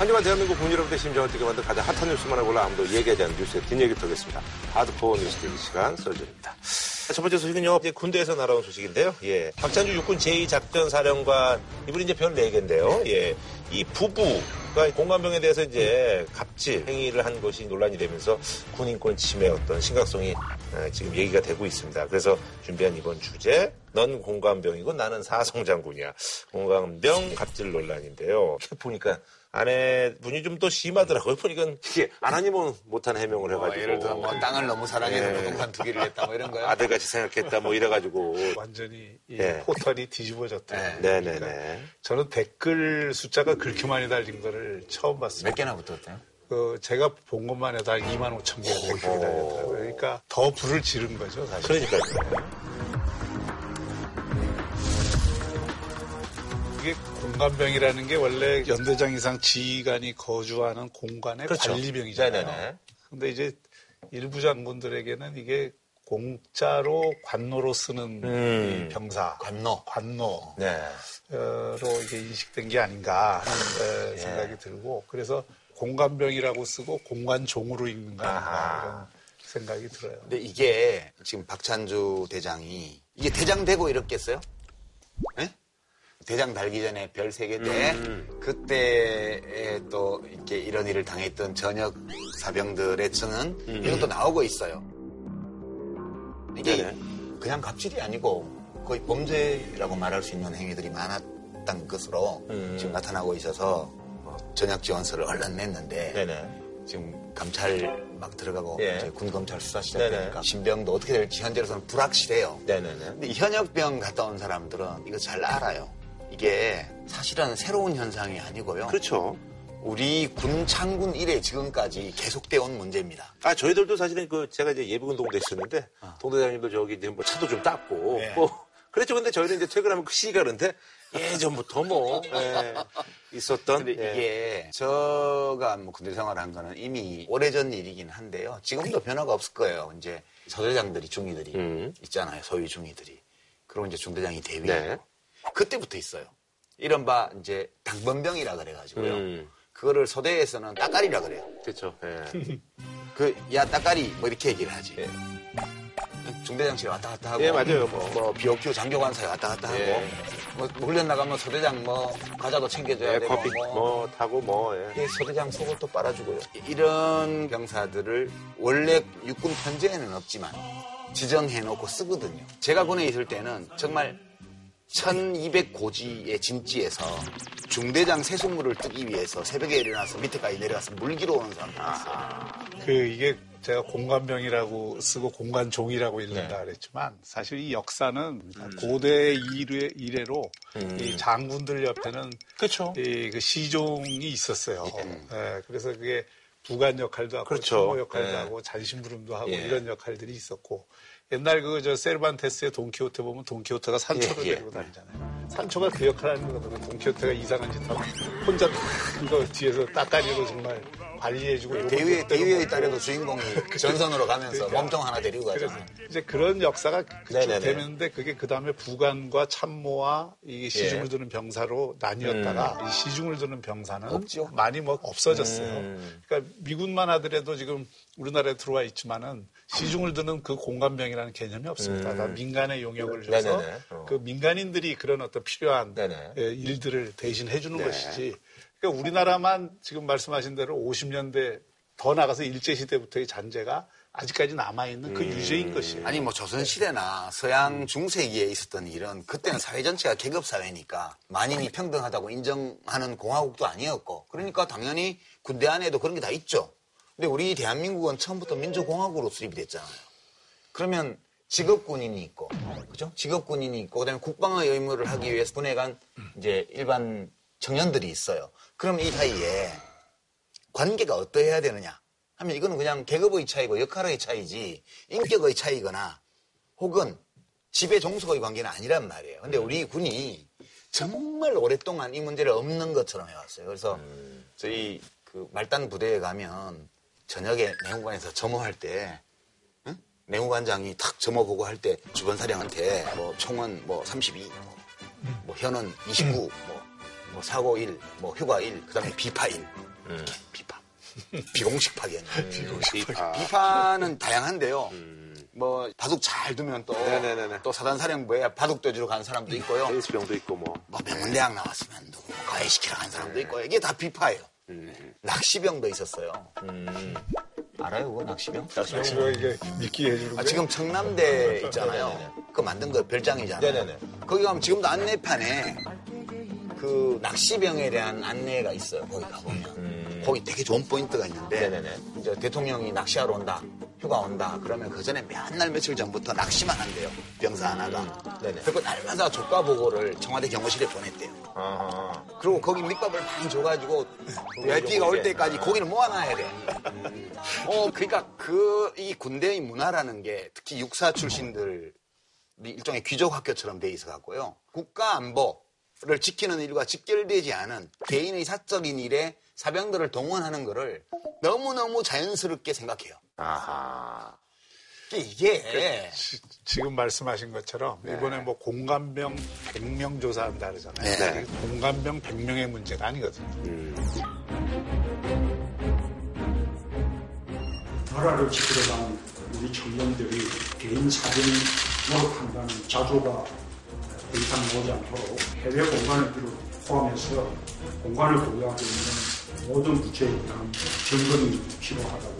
한 주간 대한민국 국민 여러분의 심장을 뛰게 만든 가장 핫한 뉴스만을 골라 아무도 얘기하지 않는 뉴스의 뒷얘기 털겠습니다. 하드코어 뉴스 들기 시간 썰전입니다. 첫 번째 소식은요, 이제 군대에서 날아온 소식인데요. 예. 박찬주 육군 제2작전사령관, 이분이 이제 별 4개인데요. 예. 이 부부가 공관병에 대해서 이제 갑질 행위를 한 것이 논란이 되면서 군인권 침해 어떤 심각성이 어, 지금 얘기가 되고 있습니다. 그래서 준비한 이번 주제, 넌 공관병이고 나는 사성장군이야. 공관병 갑질 논란인데요. 보니까 아내분이 좀 더 심하더라고요. 보니까 이게 안 하니면 못하는 해명을 뭐 해가지고. 예를 들어 뭐 땅을 너무 사랑해서 예. 노동관 두기를 했다 뭐 이런 거요. 아들같이 생각했다 뭐 이래가지고. 완전히 이 예. 포털이 뒤집어졌더라고요. 네네네. 저는 댓글 숫자가 그렇게 많이 달린 거를 처음 봤습니다. 몇 개나 붙었대요? 그 제가 본 것만 해도 한 2만 5천 개가 댓글이 달렸더라고요. 그러니까 더 불을 지른 거죠, 사실. 그러니까요. 이게 공간병이라는 게 원래 연대장 이상 지휘관이 거주하는 공간의 그렇죠. 관리병이잖아요. 네네네. 근데 이제 일부 장군들에게는 이게 공짜로 관노로 쓰는 음. 이 병사, 관노. 관노. 네. 로 이게 인식된 게 아닌가 하는 에, 생각이 들고 그래서 공관병이라고 쓰고 공관종으로 읽는 거 아닌가. 이런 생각이 들어요. 근데 이게 지금 박찬주 대장이 이게 대장 되고 이랬겠어요? 예? 대장 달기 전에 별 세 개때 그때에 또 이렇게 이런 일을 당했던 전역 사병들의 증은 이것도 나오고 있어요. 이게 네네. 그냥 갑질이 아니고 거의 범죄라고 말할 수 있는 행위들이 많았던 것으로 음. 지금 나타나고 있어서 뭐 전역 지원서를 얼른 냈는데 네네. 지금 감찰 막 들어가고 예. 이제 군 검찰 수사 시작되니까. 신병도 어떻게 될지 현재로서는 불확실해요. 네네네. 근데 이 현역병 갔다 온 사람들은 이거 잘 알아요. 이게 사실은 새로운 현상이 아니고요. 그렇죠. 우리 군 창군 이래 지금까지 계속되어 온 문제입니다. 아, 저희들도 사실은 그, 제가 이제 예비군 동대 있었는데, 동대장님도 저기 이제 뭐 차도 좀 닦고, 네. 뭐, 그랬죠. 근데 저희는 이제 퇴근하면 그 시기가 그런데, 예전부터 뭐, 예, 있었던. 근데 예. 이게 저가 뭐 군대 생활한 거는 이미 오래전 일이긴 한데요. 지금도 변화가 없을 거예요. 이제 서대장들이 중위들이 음. 있잖아요. 소위 중위들이. 그리고 이제 중대장이 대위. 네. 그때부터 있어요. 이른바 이제 당번병이라 그래가지고요. 음. 그거를 소대에서는 따까리라 그래요. 그렇죠. 예. 그, 야, 따까리, 뭐 이렇게 얘기를 하지. 예. 중대장실에 왔다 갔다 하고. 예, 맞아요. 뭐. 뭐, 비오큐 장교관사에 왔다 갔다 하고. 예. 뭐, 훈련 나가면 소대장 뭐, 과자도 챙겨줘야 예, 되고. 커피 뭐, 타고 뭐, 예. 이게 소대장 속을 또 빨아주고요. 이런 병사들을 원래 육군 편제에는 없지만 지정해놓고 쓰거든요. 제가 군에 있을 때는 정말 1200고지의 진지에서 중대장 세수물을 뜨기 위해서 새벽에 일어나서 밑에까지 내려가서 물기로 오는 사람들이 있어요. 그 이게 제가 공관병이라고 쓰고 공관종이라고 읽는다 네. 그랬지만 사실 이 역사는 고대 이래, 이래로 이 장군들 옆에는 그렇죠. 이 그 시종이 있었어요. 예, 그래서 그게 부관 역할도 하고 그렇죠. 참모 역할도 예. 하고 잔심부름도 하고 예. 이런 역할들이 있었고 옛날 그 저 세르반테스의 돈키호테 보면 돈키호테가 산초를 예, 예. 데리고 다니잖아요. 산초가 그 역할을 하는 거거든요. 돈키호테가 이상한 짓 하면 혼자 그거 뒤에서 따까리로 정말 관리해주고 때리고 대위의 딸에도 주인공이 전선으로 가면서 그러니까. 몸통 하나 데리고 가잖아요. 이제 그런 역사가 그쭉 네네네. 되는데 그게 그 다음에 부관과 참모와 이 시중을 예. 두는 병사로 나뉘었다가 이 시중을 두는 병사는 없죠. 많이 뭐 없어졌어요. 음. 그러니까 미군만 하더라도 지금 우리나라에 들어와 있지만은 시중을 두는 그 공관병이라는 개념이 없습니다. 다 민간의 용역을 줘서 음. 네네네. 어. 그 민간인들이 그런 어떤 필요한 네네. 예, 일들을 대신 해 주는 네. 것이지. 그러니까 우리나라만 지금 말씀하신 대로 50년대 더 나가서 일제 시대부터의 잔재가 아직까지 남아있는 음. 그 유죄인 것이에요. 아니 뭐 조선시대나 서양 중세기에 있었던 일은 그때는 사회 전체가 계급사회니까 만인이 평등하다고 인정하는 공화국도 아니었고 그러니까 당연히 군대 안에도 그런 게 다 있죠. 근데 우리 대한민국은 처음부터 민주공화국으로 수립이 됐잖아요. 그러면 직업군인이 있고, 그죠? 직업군인이 있고, 그 다음에 국방의 의무를 하기 위해서 군에 간 이제 일반 청년들이 있어요. 그럼 이 사이에 관계가 어떠해야 되느냐? 하면 이거는 그냥 계급의 차이고 역할의 차이지 인격의 차이거나 혹은 지배 종속의 관계는 아니란 말이에요. 근데 우리 군이 정말 오랫동안 이 문제를 없는 것처럼 해왔어요. 그래서 저희 그 말단 부대에 가면 저녁에 내무관에서 점호할 때 응? 내무관장이 탁 점호 보고 할 때 주변 사령한테 뭐 총은 뭐 32, 뭐, 뭐 현은 29, 뭐, 뭐 사고 1, 뭐 휴가 1, 그다음에 비파 1 비파. 비공식 파견. 비파. 비파는 다양한데요. 뭐 바둑 잘 두면 또. 또 사단사령부에 바둑 둬주러 간 사람도 있고요. 테니스병도 있고 뭐. 뭐 명문대학 나왔으면 누구 뭐 가해시키러 간 사람도 있고 이게 다 비파예요. 낚시병도 있었어요. 알아요, 그거 낚시병? 지금 이게 믿기 해주는 아, 게 지금 청남대 있잖아요. 그 만든 거 별장이잖아요. 네네네. 거기 가면 지금도 안내판에 그 낚시병에 대한 안내가 있어요. 거기 가보면. 거기 되게 좋은 포인트가 있는데 음. 네네네. 이제 대통령이 낚시하러 온다. 휴가 온다. 그러면 그 전에 몇 날 며칠 전부터 낚시만 한대요. 병사 하나가. 음. 네네. 그리고 날마다 조과 보고를 청와대 경호실에 보냈대요. 아하. 그리고 거기 밑밥을 많이 줘가지고 VIP가 올 때까지 고기를 모아놔야 돼. 어, 그러니까 그 이 군대의 문화라는 게 특히 육사 출신들 일종의 귀족 학교처럼 돼 있어 갖고요. 국가 안보 를 지키는 일과 직결되지 않은 개인의 사적인 일에 사병들을 동원하는 거를 너무너무 자연스럽게 생각해요. 아하. 이게 지- 지금 말씀하신 것처럼 이번에 뭐 공감병 100명 조사한다 그러잖아요. 네. 공감병 100명의 문제가 아니거든요. 나라를 지키려 는 우리 청년들이 개인 사진 노력한다는 자조가 더 이상 나오지 않도록 해외 공간을 비롯 포함해서 공간을 보유하고 있는 모든 부처에 대한 점검이 필요하다고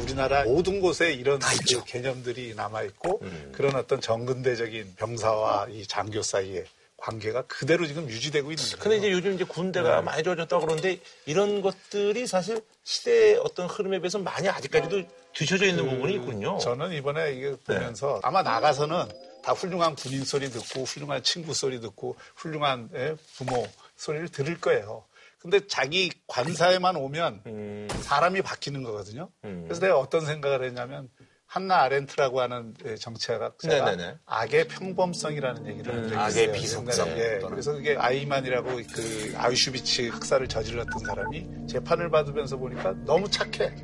우리나라 모든 곳에 이런. 그 개념들이 남아있고 그런 어떤 정근대적인 병사와 이 장교 사이의 관계가 그대로 지금 유지되고 있는 거예요. 근데 이제 요즘 이제 군대가 많이 좋아졌다고 그러는데 이런 것들이 사실 시대의 어떤 흐름에 비해서 많이 아직까지도 뒤쳐져 있는 부분이 있군요. 저는 이번에 이게 보면서 아마 나가서는 다 훌륭한 군인 소리 듣고 훌륭한 친구 소리 듣고 훌륭한 예, 부모 소리를 들을 거예요. 근데 자기 관사에만 오면 사람이 바뀌는 거거든요. 그래서 내가 어떤 생각을 했냐면 한나 아렌트라고 하는 예, 정치학자가 네네네. 악의 평범성이라는 얘기를 한 적이 악의 있어요. 비속성 옛날에. 예, 또는. 그래서 그게 아이만이라고 그 아우슈비츠 학살을 저질렀던 사람이 재판을 받으면서 보니까 너무 착해.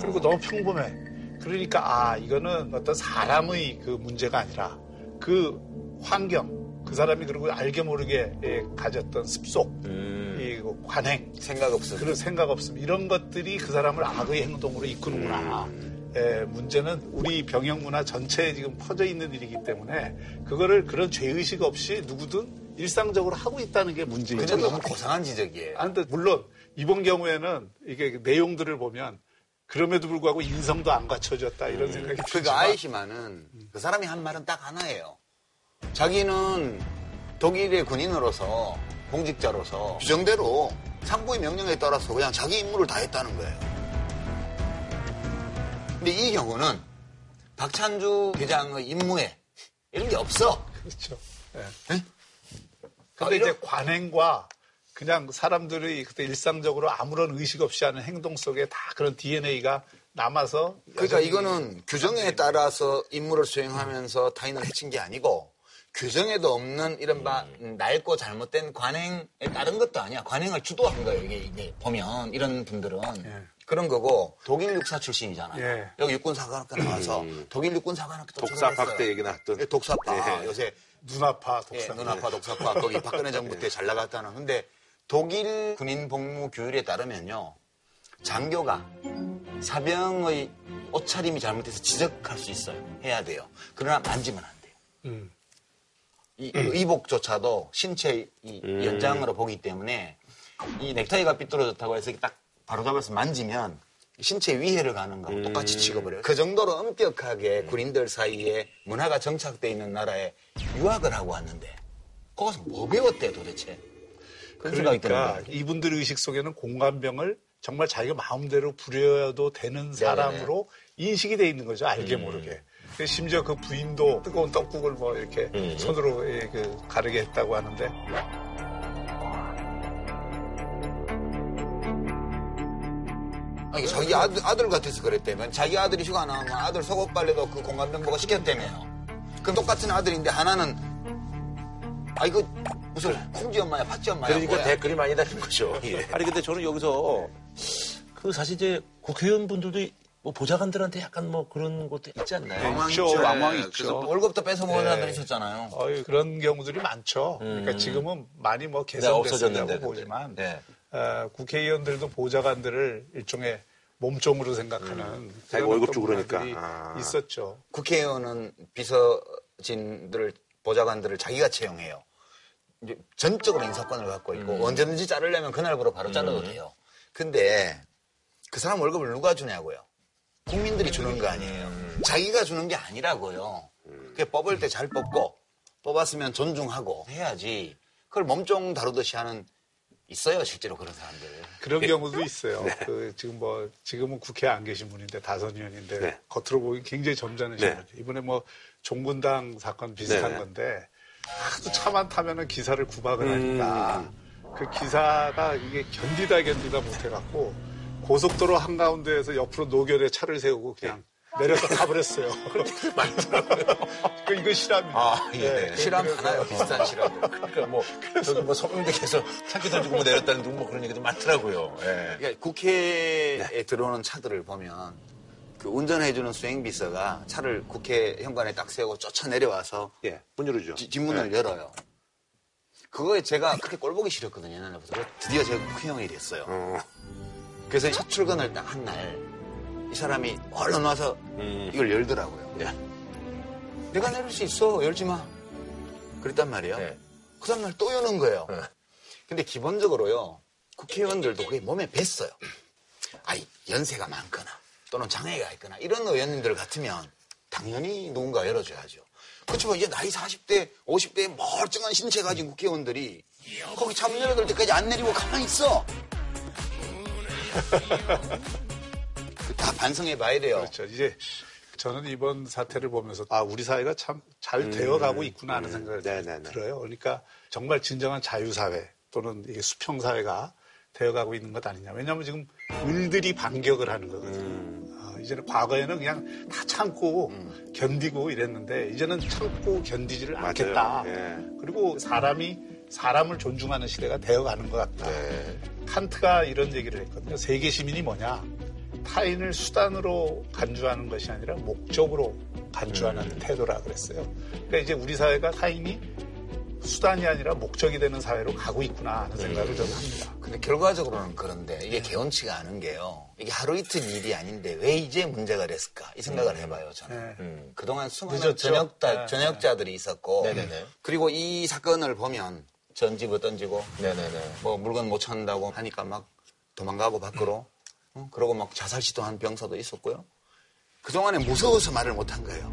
그리고 너무 평범해. 그러니까 아 이거는 어떤 사람의 그 문제가 아니라 그 환경, 그 사람이 그리고 알게 모르게 예, 가졌던 습속, 이 관행, 생각 없어. 그런 생각 없음 이런 것들이 그 사람을 악의 행동으로 이끄는구나. 예, 문제는 우리 병영 문화 전체에 지금 퍼져 있는 일이기 때문에 그거를 그런 죄의식 없이 누구든 일상적으로 하고 있다는 게 문제예요. 그건 너무 고상한 지적이에요. 아, 근데 물론 이번 경우에는 이게 내용들을 보면 그럼에도 불구하고 인성도 안 갖춰졌다 이런 생각이 그 들지만 아이시만은 그 사람이 한 말은 딱 하나예요. 자기는 독일의 군인으로서 공직자로서 규정대로 상부의 명령에 따라서 그냥 자기 임무를 다 했다는 거예요. 근데 이 경우는 박찬주 대장의 임무에 이런 게 없어. 그렇죠. 예. 네? 근데 아, 이런- 이제 관행과 그냥 사람들이 그때 일상적으로 아무런 의식 없이 하는 행동 속에 다 그런 DNA가 남아서 그러니까 이거는 규정에 따라서 임무를 수행하면서 타인을 해친 게 아니고 규정에도 없는 이른바 낡고 잘못된 관행에 따른 것도 아니야. 관행을 주도한 거예요. 이게, 이게 보면 이런 분들은 그런 거고 독일 육사 출신이잖아요. 예. 여기 육군 사관학교 나와서 독일 육군 사관학교 독사박 때 얘기 나왔던. 예, 독사파 예. 요새 눈아파 예, 독사. 눈아파 독사파 거기 박근혜 정부 때 잘 나갔다는 근데 독일 군인 복무 규율에 따르면요 장교가 사병의 옷차림이 잘못돼서 지적할 수 있어요 해야 돼요 그러나 만지면 안 돼요 음. 이 의복조차도 신체 이 연장으로 보기 때문에 이 넥타이가 삐뚤어졌다고 해서 이렇게 딱 바로 잡아서 만지면 신체 위해를 가는 거하고 똑같이 취급을 해요. 그 정도로 엄격하게 군인들 사이에 문화가 정착돼 있는 나라에 유학을 하고 왔는데 거기서 뭐 배웠대 도대체? 그런 생각이 그러니까 드는 거예요. 이분들 의식 속에는 공감병을 정말 자기가 마음대로 부려도 되는 사람으로 인식이 돼 있는 거죠. 알게 모르게. 그래서 심지어 그 부인도 뜨거운 떡국을 뭐 이렇게 손으로 예, 그 가르게 했다고 하는데 아니, 자기 아들, 아들 같아서 그랬다면 자기 아들이 휴가 나오면 아들 속옷 빨래 도 그 공감병 보고 시켰다며요. 그럼 똑같은 아들인데 하나는 아 이거 무슨 콩지 엄마야 팥지 엄마야 그러니까 뭐야? 댓글이 많이 달린 거죠. 예. 아니 근데 저는 여기서 그 사실 이제 국회의원분들도 뭐 보좌관들한테 약간 뭐 그런 것도 있지 않나요? 왕왕 있죠, 있죠. 왕왕 네, 있죠. 그래서 월급도 뺏어 먹는 네. 사람들 있었잖아요. 어이, 그런 경우들이 많죠. 그러니까 지금은 많이 뭐 개선됐다고 없어졌는데, 보지만 네. 어, 국회의원들도 보좌관들을 일종의 몸종으로 생각하는 자기가 그런 월급 주고 그러니까. 문화들이 아. 있었죠. 국회의원은 비서진들 보좌관들을 자기가 채용해요. 이제 전적으로 인사권을 갖고 있고 언제든지 자르려면 그날부로 바로 잘라도 돼요. 근데 그 사람 월급을 누가 주냐고요? 국민들이 주는 거 아니에요. 자기가 주는 게 아니라고요. 그 뽑을 때 잘 뽑고 뽑았으면 존중하고 해야지. 그걸 몸종 다루듯이 하는 있어요 실제로 그런 사람들. 그런 경우도 있어요. 그 지금 뭐 지금은 국회에 안 계신 분인데 다선 의원인데 네. 겉으로 보기 굉장히 점잖으신 네. 분이죠. 이번에 뭐 종군당 사건 비슷한 네. 건데 하도 차만 타면은 기사를 구박을 하니까 음. 그 기사가 이게 견디다 견디다 못해갖고 고속도로 한가운데에서 옆으로 노견에 차를 세우고 그냥 내려서 가버렸어요. 그 이거 실합니다. 아, 예. 네. 실험 하나요 비슷한 실험. 그러니까 뭐 저기 뭐 서명대에서 차기 던지고 뭐 내렸다는 둥 뭐 그런 얘기도 많더라고요. 예. 그러니까 국회에 들어오는 차들을 보면 그 운전해주는 수행비서가 차를 국회 현관에 딱 세우고 쫓아 내려와서 예. 문 열어주죠. 뒷- 뒷문을 열어요. 그거에 제가 그렇게 꼴보기 싫었거든요, 옛날부터. 그래서 드디어 제가 국회의원이 됐어요. 어. 그래서 첫 출근을 딱 한 날, 이 사람이 얼른 와서 음. 이걸 열더라고요. 예. 내가 내릴 수 있어, 열지 마. 그랬단 말이에요. 예. 그 다음날 또 여는 거예요. 예. 근데 기본적으로요, 국회의원들도 그게 몸에 뱄어요. 아이, 연세가 많거나 또는 장애가 있거나 이런 의원님들 같으면 당연히 누군가 열어줘야죠. 그렇지만 이제 나이 40대, 50대의 멀쩡한 신체 가진 국회의원들이 거기 차문 열어둘 때까지 안 내리고 가만히 있어. 다 반성해 봐야 돼요. 그렇죠. 이제 저는 이번 사태를 보면서 아 우리 사회가 참잘 되어가고 있구나 하는 생각을 음. 네네네. 들어요. 그러니까 정말 진정한 자유사회 또는 이게 수평사회가 되어가고 있는 것 아니냐. 왜냐하면 지금 을들이 반격을 하는 거거든요. 음. 어, 이제는 과거에는 그냥 다 참고 견디고 이랬는데 이제는 참고 견디지를 않겠다. 예. 그리고 사람이 사람을 존중하는 시대가 되어가는 것 같다. 네. 칸트가 이런 얘기를 했거든요. 세계 시민이 뭐냐? 타인을 수단으로 간주하는 것이 아니라 목적으로 간주하는 음. 태도라 그랬어요. 그러니까 이제 우리 사회가 타인이 수단이 아니라 목적이 되는 사회로 가고 있구나 하는 생각을 음. 저는 합니다. 근데 결과적으로는 그런데 이게 개운치가 않은 게요. 이게 하루 이틀 일이 아닌데 왜 이제 문제가 됐을까? 이 생각을 해봐요, 저는. 네. 그동안 수많은 늦었죠. 전역자, 네, 전역자들이 있었고. 네네네. 그리고 이 사건을 보면 전집어 던지고 네네네. 뭐 물건 못 찾는다고 하니까 막 도망가고 밖으로. 어? 그러고 막 자살 시도한 병사도 있었고요. 그동안에 무서워서 말을 못한 거예요.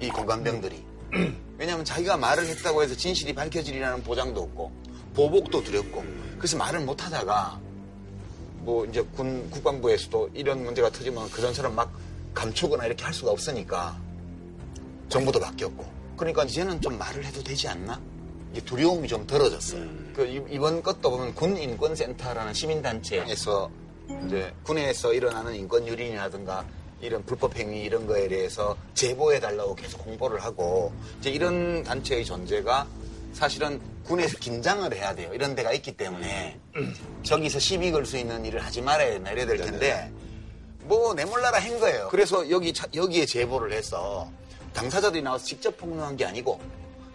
이 공감병들이. 왜냐하면 자기가 말을 했다고 해서 진실이 밝혀지리라는 보장도 없고 보복도 두렵고 그래서 말을 못 하다가 뭐 이제 군 국방부에서도 이런 문제가 터지면 그 전처럼 막 감추거나 이렇게 할 수가 없으니까 정부도 바뀌었고 그러니까 이제는 좀 말을 해도 되지 않나? 이게 두려움이 좀 덜어졌어요. 그 이- 이번 것도 보면 군 인권센터라는 시민단체에서 이제 군에서 일어나는 인권 유린이라든가 이런 불법 행위 이런 거에 대해서 제보해 달라고 계속 홍보를 하고 이제 이런 단체의 존재가 사실은 군에서 긴장을 해야 돼요. 이런 데가 있기 때문에 저기서 시비 걸 수 있는 일을 하지 말아야 이래야 될 텐데 뭐 내몰라라 한 거예요. 그래서 여기 차- 여기에 제보를 해서 당사자들이 나와서 직접 폭로한 게 아니고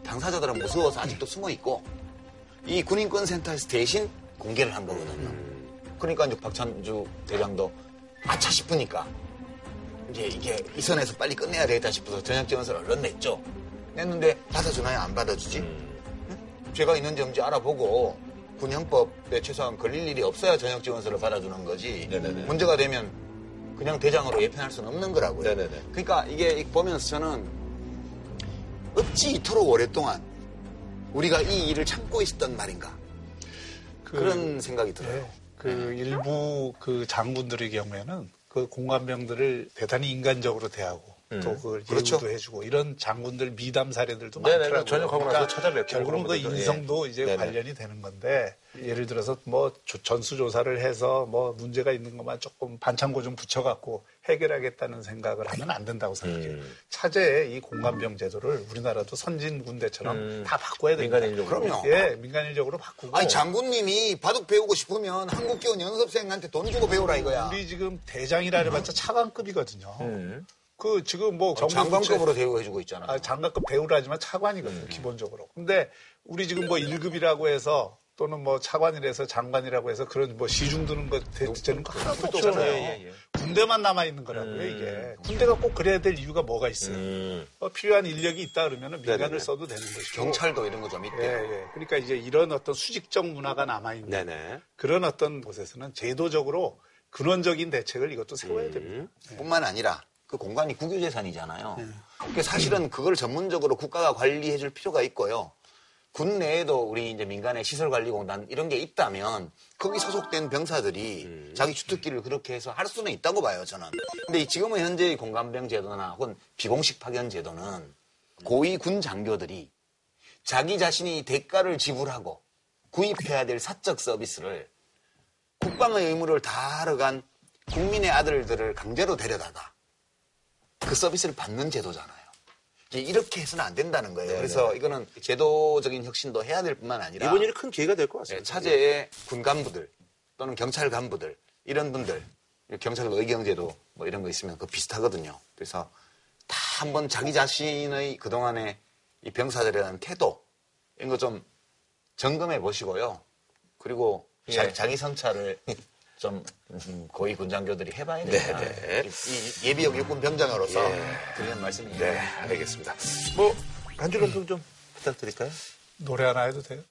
당사자들은 무서워서 아직도 숨어 있고 이 군인권센터에서 대신 공개를 한 거거든요. 그러니까 이제 박찬주 대장도 아차 싶으니까 이제 이게 이 선에서 빨리 끝내야 되겠다 싶어서 전역 지원서를 얼른 냈죠. 냈는데 받아주나요? 안 받아주지? 응? 죄가 있는지 없는지 알아보고 군형법에 최소한 걸릴 일이 없어야 전역 지원서를 받아주는 거지. 네네네. 문제가 되면 그냥 대장으로 예편할 수는 없는 거라고요. 네네네. 그러니까 이게 보면서 저는 어찌 이토록 오랫동안 우리가 이 일을 참고 있었던 말인가 그- 그런 생각이 들어요. 네. 그 일부 그 장군들의 경우에는 그 공관병들을 대단히 인간적으로 대하고 또 그걸 그렇죠. 예우도 해주고 이런 장군들 미담 사례들도 네네, 많더라고요. 전역하고 나서 찾아뵙고 결국은 그 인성도 예. 이제 네네. 관련이 되는 건데 예를 들어서 뭐 조- 전수 조사를 해서 뭐 문제가 있는 것만 조금 반창고 좀 붙여갖고 해결하겠다는 생각을 하면 안 된다고 생각해요. 음. 차제의 이 공관병 제도를 우리나라도 선진 군대처럼 음. 다 바꿔야 됩니다. 민간인적으로. 그럼요. 예, 민간인적으로 바꾸고. 아니 장군님이 바둑 배우고 싶으면 한국기원 연습생한테 돈 주고 배우라 이거야. 우리 지금 대장이라 해봤자 차관급이거든요. 음. 그 지금 뭐 정부 장관급으로 대우해주고 있잖아. 아, 장관급 배우라 하지만 차관이거든요, 기본적으로. 근데 우리 지금 뭐 1급이라고 해서 또는 뭐 차관이라서 장관이라고 해서 그런 뭐 시중 드는 거 되는 거 하나도 없잖아요. 예, 예. 군대만 남아 있는 거라고요 이게. 군대가 꼭 그래야 될 이유가 뭐가 있어요. 음. 어, 필요한 인력이 있다 그러면 민간을 네네네. 써도 되는 것이고. 경찰도 이런 거좀 예, 있대요. 예. 그러니까 이제 이런 어떤 수직적 문화가 남아 있는 네네. 그런 어떤 곳에서는 제도적으로 근원적인 대책을 이것도 세워야 됩니다. 뿐만 아니라 그 공간이 국유재산이잖아요. 그러니까 사실은 그걸 전문적으로 국가가 관리해 줄 필요가 있고요. 군 내에도 우리 이제 민간의 시설관리공단 이런 게 있다면 거기 소속된 병사들이 자기 주특기를 그렇게 해서 할 수는 있다고 봐요, 저는. 근데 이 지금은 현재의 공간병 제도나 혹은 비공식 파견 제도는 고위 군 장교들이 자기 자신이 대가를 지불하고 구입해야 될 사적 서비스를 국방의 의무를 다하러 간 국민의 아들들을 강제로 데려다가 그 서비스를 받는 제도잖아요. 이렇게 해서는 안 된다는 거예요. 그래서 이거는 제도적인 혁신도 해야 될 뿐만 아니라 이번 일이 큰 기회가 될것 네, 같습니다. 차제의 군 간부들 또는 경찰 간부들 이런 분들 경찰 의경제도 뭐 이런 거 있으면 그 비슷하거든요. 그래서 다 한번 자기 자신의 그동안의 이 병사들에 대한 태도 이런 거 좀 점검해 보시고요. 그리고 자, 예. 자기 성찰을 좀 음, 고위 군장교들이 해봐야 된다. 네. 이, 이 예비역 육군 병장으로서 드리는 말씀입니다. 네, 알겠습니다. 뭐, 한줄 평좀 부탁드릴까요? 노래 하나 해도 돼요?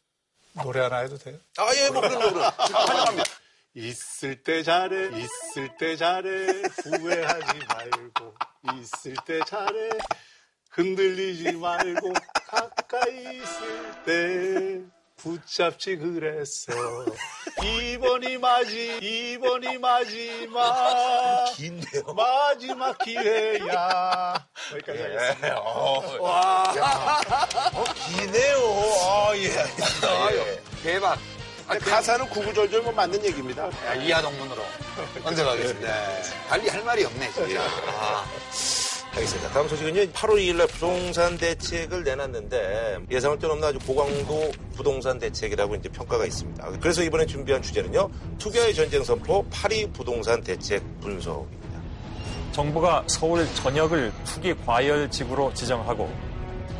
노래 하나 해도 돼요? 아, 예, 뭐, 그럼요, 그럼. 환영합니다. 있을 때 잘해, 있을 때 잘해, 후회하지 말고, 있을 때 잘해, 흔들리지 말고, 가까이 있을 때, 붙잡지 그랬어. 이번이 마지, 이번이 마지막, 긴데요. 마지막 기회야. 여기까지 하겠습니다. 기네요. 아, 예. 알겠습니다. 예. 대박. 아니, 가사는 구구절절 뭐 맞는 얘기입니다. 야, 이하 동문으로 얹어가겠습니다. 달리 할 말이 없네, 진짜. 아. 알겠습니다. 다음 소식은요. 8월 2일 날 부동산 대책을 내놨는데 예상을 뛰어넘는 아주 고강도 부동산 대책이라고 이제 평가가 있습니다. 그래서 이번에 준비한 주제는요. 투기의 전쟁 선포 파리 부동산 대책 분석입니다. 정부가 서울 전역을 투기 과열 지구로 지정하고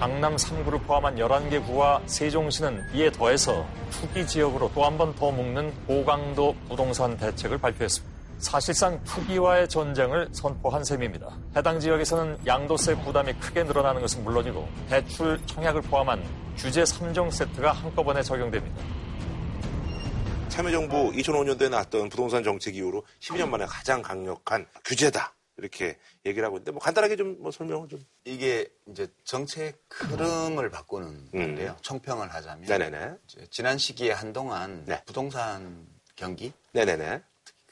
강남 3구를 포함한 11개 구와 세종시는 이에 더해서 투기 지역으로 또 한 번 더 묶는 고강도 부동산 대책을 발표했습니다. 사실상 투기와의 전쟁을 선포한 셈입니다. 해당 지역에서는 양도세 부담이 크게 늘어나는 것은 물론이고 대출 청약을 포함한 규제 3종 세트가 한꺼번에 적용됩니다. 참여정부 2005년도에 나왔던 부동산 정책 이후로 12년 만에 가장 강력한 규제다. 이렇게 얘기를 하고 있는데 뭐 간단하게 좀 뭐 설명을 좀. 이게 이제 정책 흐름을 바꾸는 건데요. 총평을 하자면. 네네네. 지난 시기에 한동안 네. 부동산 경기, 네네네.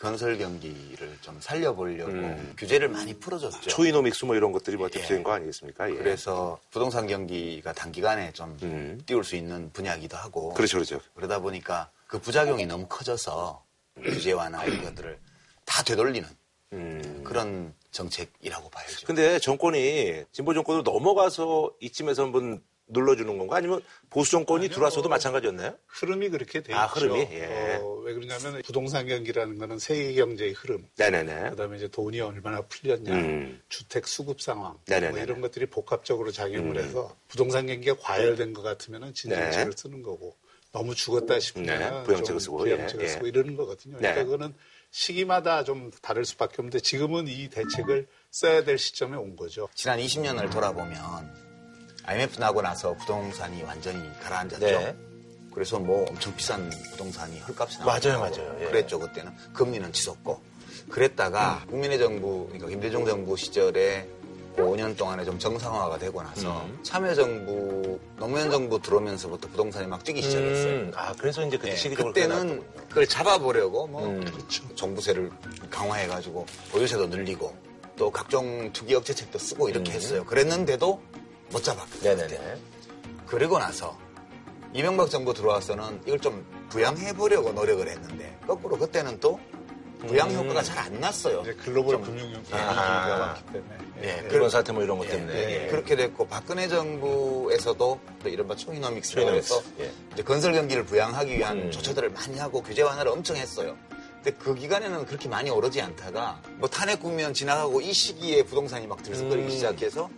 건설 경기를 좀 살려보려고 음. 규제를 많이 풀어줬죠. 초이노믹스 뭐 이런 것들이 뭐 예. 대표된 거 아니겠습니까? 예. 그래서 부동산 경기가 단기간에 좀 음. 띄울 수 있는 분야이기도 하고 그렇죠, 그렇죠. 그러다 보니까 그 부작용이 너무 커져서 규제 완화 이런 것들을 다 되돌리는 음. 그런 정책이라고 봐야죠. 근데 정권이 진보 정권으로 넘어가서 이쯤에서 한번 눌러주는 건가? 아니면 보수 정권이 들어와서도 마찬가지였나요? 흐름이 그렇게 돼 아, 있죠. 흐름이? 예. 어, 왜 그러냐면 부동산 경기라는 거는 세계 경제의 흐름, 네네네. 그다음에 이제 돈이 얼마나 풀렸냐, 음. 주택 수급 상황, 네네네. 뭐 이런 것들이 복합적으로 작용을 해서 부동산 경기가 과열된 것 같으면은 진정책을 네. 쓰는 거고 너무 죽었다 싶으면 네, 부양책을 쓰고, 부양책을 예, 쓰고 예. 이러는 거거든요. 그러니까 네. 그거는 시기마다 좀 다를 수밖에 없는데 지금은 이 대책을 써야 될 시점에 온 거죠. 지난 20년을 돌아보면 IMF 나고 나서 부동산이 완전히 가라앉았죠. 네. 그래서 뭐 엄청 비싼 부동산이 헐값이 나고 맞아요, 맞아요. 예. 그랬죠 그때는 금리는 치솟고 그랬다가 국민의 정부 그러니까 김대중 정부 시절에 그 5년 동안에 좀 정상화가 되고 나서 음. 참여정부 노무현 정부 들어오면서부터 부동산이 막 뛰기 시작했어요. 음, 아, 그래서 이제 그때 예, 시기적으로 그때는 그걸 잡아보려고 뭐 음. 종부세를 강화해가지고 보유세도 늘리고 또 각종 투기 억제책도 쓰고 이렇게 했어요. 그랬는데도 못 잡았거든요. 음. 네네네. 그리고 나서 이명박 정부 들어와서는 이걸 좀 부양해 보려고 노력을 했는데 거꾸로 그때는 또 부양 음. 효과가 잘안 났어요. 이제 글로벌 좀, 금융 예. 위기가 왔기 때문에. 예, 그런 사태 뭐 이런 것 때문에. 예, 예. 그렇게 됐고 박근혜 정부에서도 또 이른바 초이노믹스라고 초이노믹스, 해서 예. 이제 건설 경기를 부양하기 위한 음. 조처들을 많이 하고 규제 완화를 엄청 했어요. 근데 그 기간에는 그렇게 많이 오르지 않다가 뭐 탄핵 국면 지나가고 이 시기에 부동산이 막 들썩거리기 음. 시작해서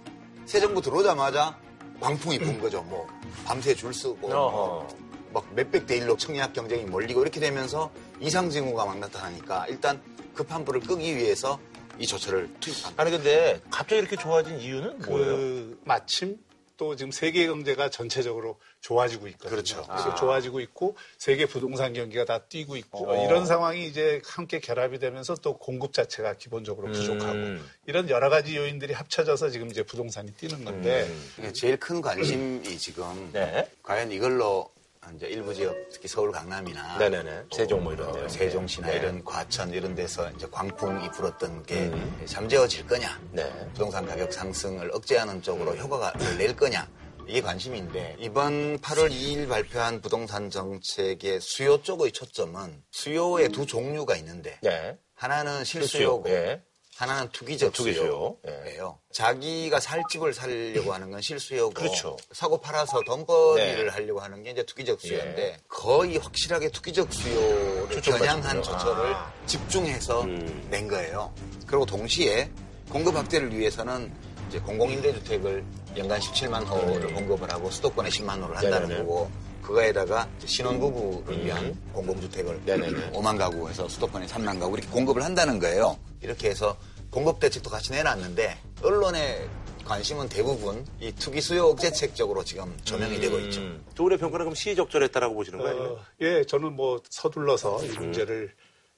새 정부 들어오자마자 광풍이 분 거죠. 뭐 밤새 줄 서고 어허. 막 몇백 대 일로 청약 경쟁이 몰리고 이렇게 되면서 이상 징후가 막 나타나니까 일단 급한 불을 끄기 위해서 이 조처를 투입합니다. 아니 근데 갑자기 이렇게 좋아진 이유는 뭐예요? 그 마침 또 지금 세계 경제가 전체적으로 좋아지고 있거든요. 그렇죠. 그래서 아. 좋아지고 있고 세계 부동산 경기가 다 뛰고 있고 어. 이런 상황이 이제 함께 결합이 되면서 또 공급 자체가 기본적으로 부족하고 음. 이런 여러 가지 요인들이 합쳐져서 지금 이제 부동산이 뛰는 건데 이게 제일 큰 관심이 지금 네. 과연 이걸로 이제 일부 지역 특히 서울 강남이나 네네네. 세종 뭐 이런 데요. 어, 세종시나 네. 이런 과천 이런 데서 이제 광풍이 불었던 게 잠재워질 거냐 네. 부동산 가격 상승을 억제하는 쪽으로 효과가 낼 거냐 이게 관심인데 이번 8월 2일 발표한 부동산 정책의 수요 쪽의 초점은 수요의 두 종류가 있는데 네. 하나는 실수요고 예. 하나는 투기적 투기 수요. 수요예요. 자기가 살 집을 살려고 하는 건 실수요고 그렇죠. 사고 팔아서 돈벌이를 네. 하려고 하는 게 이제 투기적 수요인데 예. 거의 확실하게 투기적 수요를 겨냥한. 조처를 아. 집중해서 음. 낸 거예요. 그리고 동시에 공급 확대를 위해서는 이제 공공임대주택을 연간 17만 호를 공급을 하고 수도권에 10만 호를 한다는 음. 네네네. 거고 그거에다가 신혼부부를 위한 공공주택을 음. 네네네. 5만 가구에서 수도권에 3만 가구 이렇게 공급을 한다는 거예요. 이렇게 해서 공급 대책도 같이 내놨는데 언론의 관심은 대부분 이 투기 수요 억제책 쪽으로 지금 조명이 되고 있죠. 음. 두 분의 평가는 그럼 시적절했다라고 보시는 거예요? 어, 예, 저는 뭐 서둘러서 이 문제를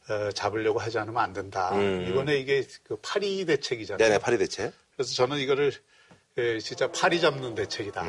어, 잡으려고 하지 않으면 안 된다. 음. 이번에 이게 그 파리 대책이잖아요. 네네, 파리 대책. 그래서 저는 이거를 예, 진짜 파리 잡는 대책이다. 음.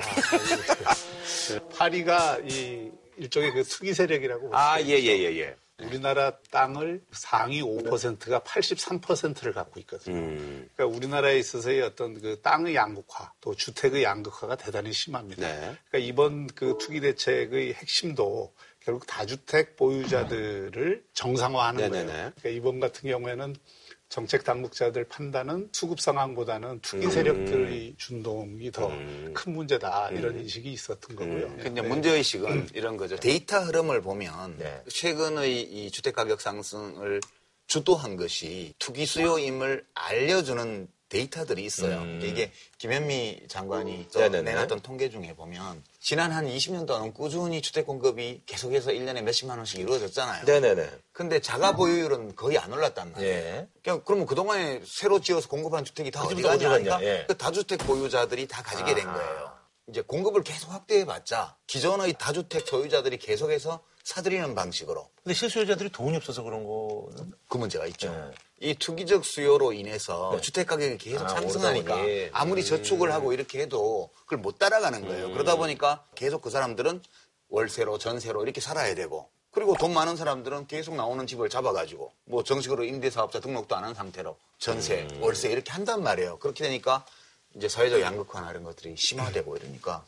예, 파리가 이 일종의 그 투기 세력이라고 아, 예. 예, 예, 예. 우리나라 땅을 상위 5%가 83%를 갖고 있거든요. 음. 그러니까 우리나라에 있어서의 어떤 그 땅의 양극화, 또 주택의 양극화가 대단히 심합니다. 네. 그러니까 이번 그 투기 대책의 핵심도 결국 다주택 보유자들을 정상화하는 네네네. 거예요. 그러니까 이번 같은 경우에는 정책 당국자들 판단은 수급 상황보다는 투기 음. 세력들의 준동이 더 큰 문제다 이런 인식이 있었던 거고요. 음. 근데 네. 문제의식은 이런 거죠. 데이터 흐름을 보면 네. 최근의 이 주택 가격 상승을 주도한 것이 투기 수요임을 알려주는 데이터들이 있어요. 음. 이게 김현미 장관이 네네네. 내놨던 통계 중에 보면 지난 한 20년 동안 꾸준히 주택 공급이 계속해서 1년에 몇십만 원씩 이루어졌잖아요. 네네네. 근데 자가 보유율은 거의 안 올랐단 말이에요. 예. 그냥 그러면 그동안에 새로 지어서 공급한 주택이 다그 어디 가냐 하니까 예. 그 다주택 보유자들이 다 가지게 된 거예요. 이제 공급을 계속 확대해봤자 기존의 다주택 소유자들이 계속해서 사들이는 방식으로 근데 실수요자들이 돈이 없어서 그런 거는 그 문제가 있죠. 네. 이 투기적 수요로 인해서 네. 주택 가격이 계속 아, 상승하니까 오르다 보니. 아무리 저축을 하고 이렇게 해도 그걸 못 따라가는 음. 거예요. 그러다 보니까 계속 그 사람들은 월세로 전세로 이렇게 살아야 되고 그리고 돈 많은 사람들은 계속 나오는 집을 잡아가지고 뭐 정식으로 임대사업자 등록도 안 한 상태로 전세, 음. 월세 이렇게 한단 말이에요. 그렇게 되니까 이제 사회적 양극화나 이런 것들이 심화되고 이러니까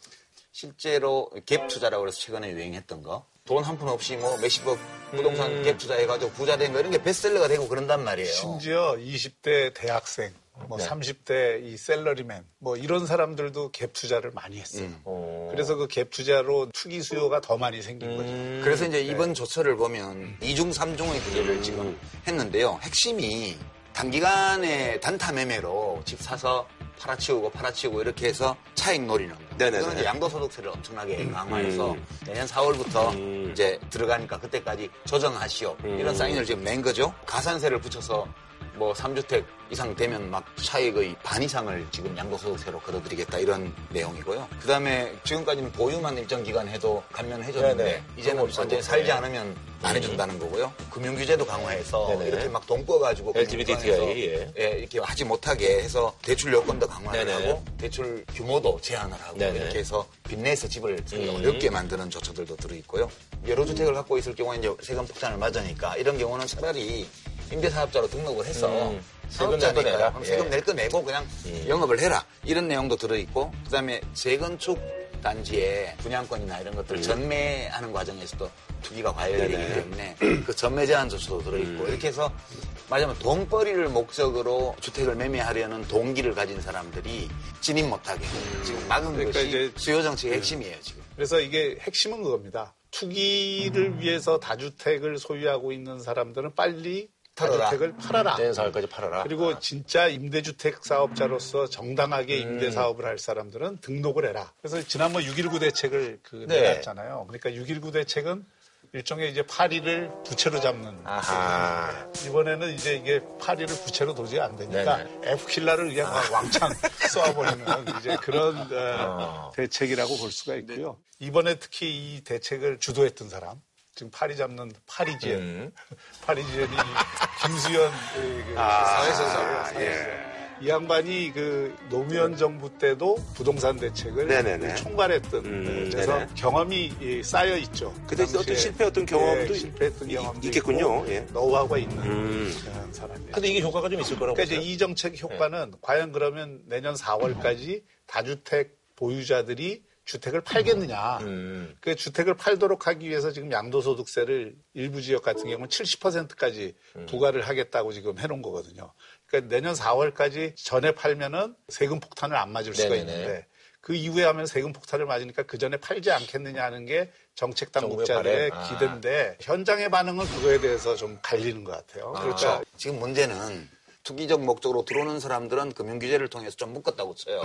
실제로 갭 투자라고 해서 최근에 유행했던 거 돈 한 푼 없이 뭐 몇십억 부동산 음. 갭 투자해가지고 부자 된 거 이런 게 베스트셀러가 되고 그런단 말이에요. 심지어 20대 대학생, 뭐 네. 30대 이 셀러리맨, 뭐 이런 사람들도 갭 투자를 많이 했어요. 음. 어. 그래서 그 갭 투자로 투기 수요가 더 많이 생긴 거죠. 음. 그래서 네. 이제 이번 조처를 보면 이중삼중의 규제를 지금 했는데요. 핵심이 단기간에 단타 매매로 집 사서 팔아치우고 팔아치우고 이렇게 해서 차익 노리는 거. 네네네. 이제 양도소득세를 엄청나게 강화해서 음. 내년 4월부터 음. 이제 들어가니까 그때까지 조정하시오. 음. 이런 사인을 지금 낸 거죠. 가산세를 붙여서 뭐 3주택 이상 되면 막 차익의 반 이상을 지금 양도소득세로 걸어드리겠다 이런 내용이고요. 그 다음에 지금까지는 보유만 일정 기간 해도 감면해줬는데 네네. 이제는 그런 거 완전히. 살지 네. 않으면 안 해준다는 거고요. 금융규제도 강화해서 네네. 이렇게 막 돈 꿔가지고 LGBTQI, 금융권에서 예, 이렇게 하지 못하게 해서 대출 요건도 강화를 네네. 하고 대출 규모도 제한을 하고. 이렇게 해서 빚내서 집을 음. 어렵게 만드는 조처들도 들어있고요. 여러 주택을 갖고 있을 경우에 이제 세금 폭탄을 맞으니까 이런 경우는 차라리 임대사업자로 등록을 해서 음. 세금 낼거 사업자니까 내라. 그럼 예. 세금 낼 거 내고 그냥 음. 영업을 해라 이런 내용도 들어있고 그다음에 재건축 단지에 분양권이나 이런 것들을 전매하는 과정에서도 투기가 과열되기 음. 때문에 그 전매 제한 조치도 들어있고 음. 이렇게 해서 말하자면 돈벌이를 목적으로 주택을 매매하려는 동기를 가진 사람들이 진입 못하게 지금 막은 그러니까 것이 수요 정책의 핵심이에요 지금. 그래서 이게 핵심은 그겁니다. 투기를 위해서 다주택을 소유하고 있는 사람들은 빨리 털어라. 다주택을 팔아라. 내년 4월까지 팔아라. 그리고 진짜 임대주택 사업자로서 정당하게 음. 임대 사업을 할 사람들은 등록을 해라. 그래서 지난번 6.19 대책을 그 네. 내놨잖아요. 그러니까 6.19 대책은 일종의 이제 파리를 부채로 잡는. 아하. 이번에는 이제 이게 파리를 부채로 도저히 안 되니까 네네. F킬라를 그냥 막 왕창 쏘아버리는 이제 그런 어, 대책이라고 볼 수가 있고요. 이번에 특히 이 대책을 주도했던 사람, 지금 파리 잡는 파리지엔, 음. 파리지엔이 김수현 그, 그 사회선사고 예. 이 양반이 그 노무현 정부 때도 부동산 대책을 네네네. 총괄했던 음, 그래서 네네. 경험이 예, 쌓여 있죠. 그때 당시에 어떤 실패했던 경험도 예, 실패했던 이- 경험도 있겠군요. 있고 예. 노하우가 있는 음. 그런 사람이에요. 근데 이게 효과가 좀 있을 거라고 그러니까 이제 보세요. 이 정책 효과는 과연 그러면 내년 4월까지 다주택 보유자들이 주택을 팔겠느냐. 음. 그 주택을 팔도록 하기 위해서 지금 양도소득세를 일부 지역 같은 경우는 70%까지 음. 부과를 하겠다고 지금 해놓은 거거든요. 그러니까 내년 4월까지 전에 팔면은 세금 폭탄을 안 맞을 수가 네네네. 있는데 그 이후에 하면 세금 폭탄을 맞으니까 그 전에 팔지 않겠느냐 하는 게 정책 당국자들의 바램. 아. 기대인데 현장의 반응은 그거에 대해서 좀 갈리는 것 같아요. 그러니까 그렇죠. 지금 문제는 투기적 목적으로 들어오는 사람들은 금융 규제를 통해서 좀 묶었다고 쳐요.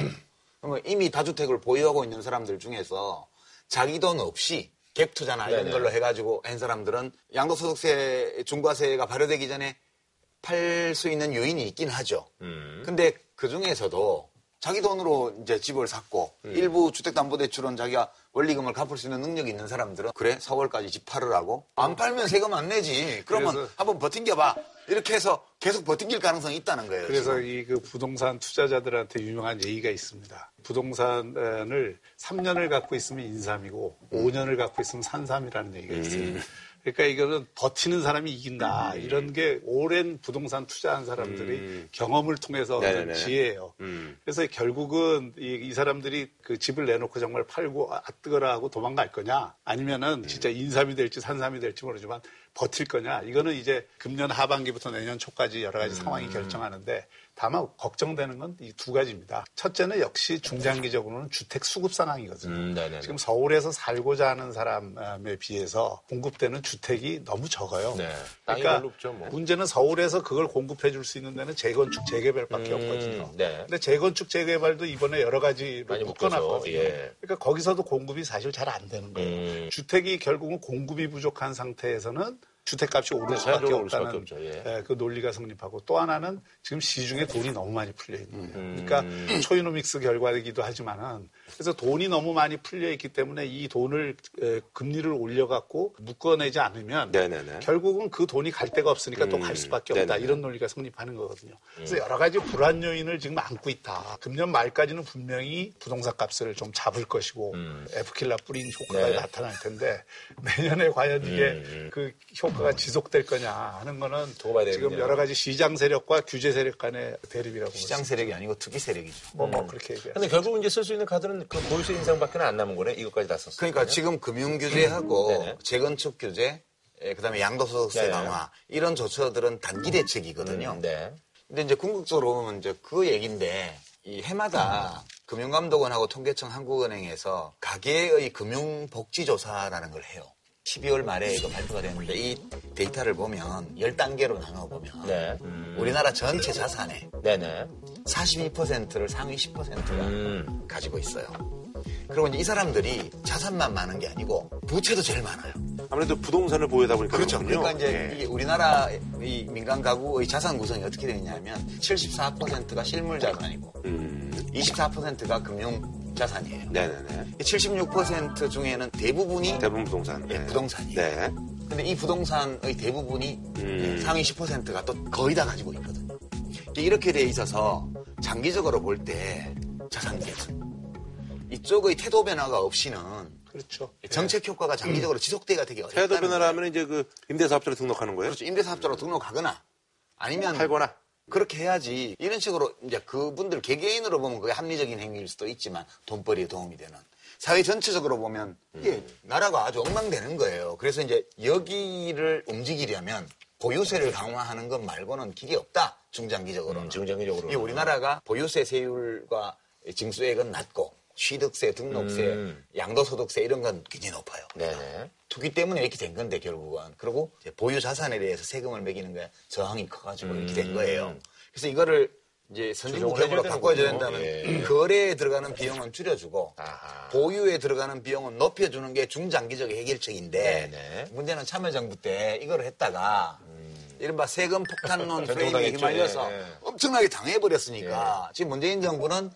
그러면 이미 다주택을 보유하고 있는 사람들 중에서 자기 돈 없이 갭 투자나 이런 네네. 걸로 해가지고 한 사람들은 양도소득세 중과세가 발효되기 전에 팔 수 있는 요인이 있긴 하죠. 음. 근데 그 중에서도 자기 돈으로 이제 집을 샀고 음. 일부 주택담보대출은 자기가 원리금을 갚을 수 있는 능력이 있는 사람들은 그래 4월까지 집 팔으라고 안 팔면 세금 안 내지 그러면 그래서- 한번 버틴겨봐 이렇게 해서 계속 버틴길 가능성이 있다는 거예요. 그래서. 이 그 부동산 투자자들한테 유명한 예의가 있습니다. 부동산을 3년을 갖고 있으면 인삼이고 5년을 갖고 있으면 산삼이라는 얘기가 있어요. 그러니까 이거는 버티는 사람이 이긴다. 이런 게 오랜 부동산 투자한 사람들이 경험을 통해서 얻은 네네네. 지혜예요. 음. 그래서 결국은 이, 이 사람들이 그 집을 내놓고 정말 팔고 아 뜨거라 하고 도망갈 거냐 아니면은 진짜 인삼이 될지 산삼이 될지 모르지만 버틸 거냐 이거는 이제 금년 하반기부터 내년 초까지 여러 가지 상황이 결정하는데 다만 걱정되는 건 이 두 가지입니다. 첫째는 역시 중장기적으로는 주택 수급 상황이거든요. 음. 지금 서울에서 살고자 하는 사람에 비해서 공급되는 주택이 너무 적어요. 네. 그러니까 없죠, 뭐. 문제는 서울에서 그걸 공급해 줄 수 있는 데는 재건축, 재개발밖에 음, 없거든요. 네. 근데 재건축, 재개발도 이번에 여러 가지로 묶어놨거든요. 예. 그러니까 거기서도 공급이 사실 잘 안 되는 거예요. 음. 주택이 결국은 공급이 부족한 상태에서는 주택값이 오를 수밖에 자연적으로 오를 수밖에 없다는 없죠, 예. 예, 그 논리가 성립하고 또 하나는 지금 시중에 돈이 너무 많이 풀려 있는 거예요. 음. 그러니까 초이노믹스 결과이기도 하지만은 그래서 돈이 너무 많이 풀려 있기 때문에 이 돈을 에, 금리를 올려갖고 묶어내지 않으면 네네네. 결국은 그 돈이 갈 데가 없으니까 또갈 음. 수밖에 없다 네네네. 이런 논리가 성립하는 거거든요. 그래서 여러 가지 불안 요인을 지금 안고 있다. 금년 말까지는 분명히 부동산 값을 좀 잡을 것이고 F킬라 뿌린 효과가 음. 네. 나타날 텐데 내년에 과연 이게 음. 그 효과가 지속될 거냐 하는 거는 지금 되겠네요. 여러 가지 시장 세력과 규제 세력 간의 대립이라고 시장 세력이 아니고 투기 세력이죠. 뭐, 뭐 그렇게 얘기해요. 근데 결국 이제 쓸 수 있는 카드는 그 보유세 인상밖에 안 남은 거네. 이것까지 다 썼어요. 그러니까 지금 금융 규제하고 네네. 재건축 규제, 예, 그다음에 양도소득세 네네. 강화 이런 조처들은 단기 대책이거든요. 음, 네. 근데 이제 궁극적으로 보면 이제 그 얘기인데 이 해마다 금융감독원하고 통계청 한국은행에서 가계의 금융복지조사라는 걸 해요. 12월 말에 이거 발표가 됐는데 이 데이터를 보면 10단계로 나눠 보면 네. 음. 우리나라 전체 자산의 네네. 42%를 상위 10%가 음. 가지고 있어요. 그리고 이제 이 사람들이 자산만 많은 게 아니고 부채도 제일 많아요. 아무래도 부동산을 보유하다 보니까 그렇죠. 그렇군요. 그러니까 이제 예. 이게 우리나라 이 민간 가구의 자산 구성이 어떻게 되냐면 74%가 실물 자산이고 음. 24%가 금융 자산이에요. 네네네. 76% 중에는 대부분이 대부분 부동산. 예, 네. 부동산이에요. 네. 근데 이 부동산의 대부분이 음. 상위 10%가 또 거의 다 가지고 있거든요. 이렇게 돼 있어서 장기적으로 볼 때 자산 계층 이쪽의 태도 변화가 없이는 그렇죠. 정책 효과가 장기적으로 지속되기가 되게 어렵다는 태도. 하면 이제 그 임대사업자로 등록하는 거예요? 그렇죠. 임대사업자로 등록하거나 아니면 팔거나. 그렇게 해야지 이런 식으로 이제 그분들 개개인으로 보면 그게 합리적인 행위일 수도 있지만 돈벌이에 도움이 되는 사회 전체적으로 보면 이게 나라가 아주 엉망되는 거예요. 그래서 이제 여기를 움직이려면 보유세를 강화하는 것 말고는 길이 없다 중장기적으로는. 음, 중장기적으로는. 이 우리나라가 보유세 세율과 징수액은 낮고 취득세, 등록세, 음. 양도소득세 이런 건 굉장히 높아요. 네네. 투기 때문에 이렇게 된 건데 결국은 그리고 보유 자산에 대해서 세금을 매기는 게 저항이 커가지고 이렇게 된 거예요. 그래서 이거를 이제 선진국 음. 조정을 해줘야 격으로 바꿔줘야. 된다면 예. 거래에 들어가는 비용은 줄여주고 아하. 보유에 들어가는 비용은 높여주는 게 중장기적 해결책인데 네네. 문제는 참여정부 때 이거를 했다가 이른바 세금 폭탄론 프레임에. 휘말려서 예, 예. 엄청나게 당해버렸으니까 지금 문재인 정부는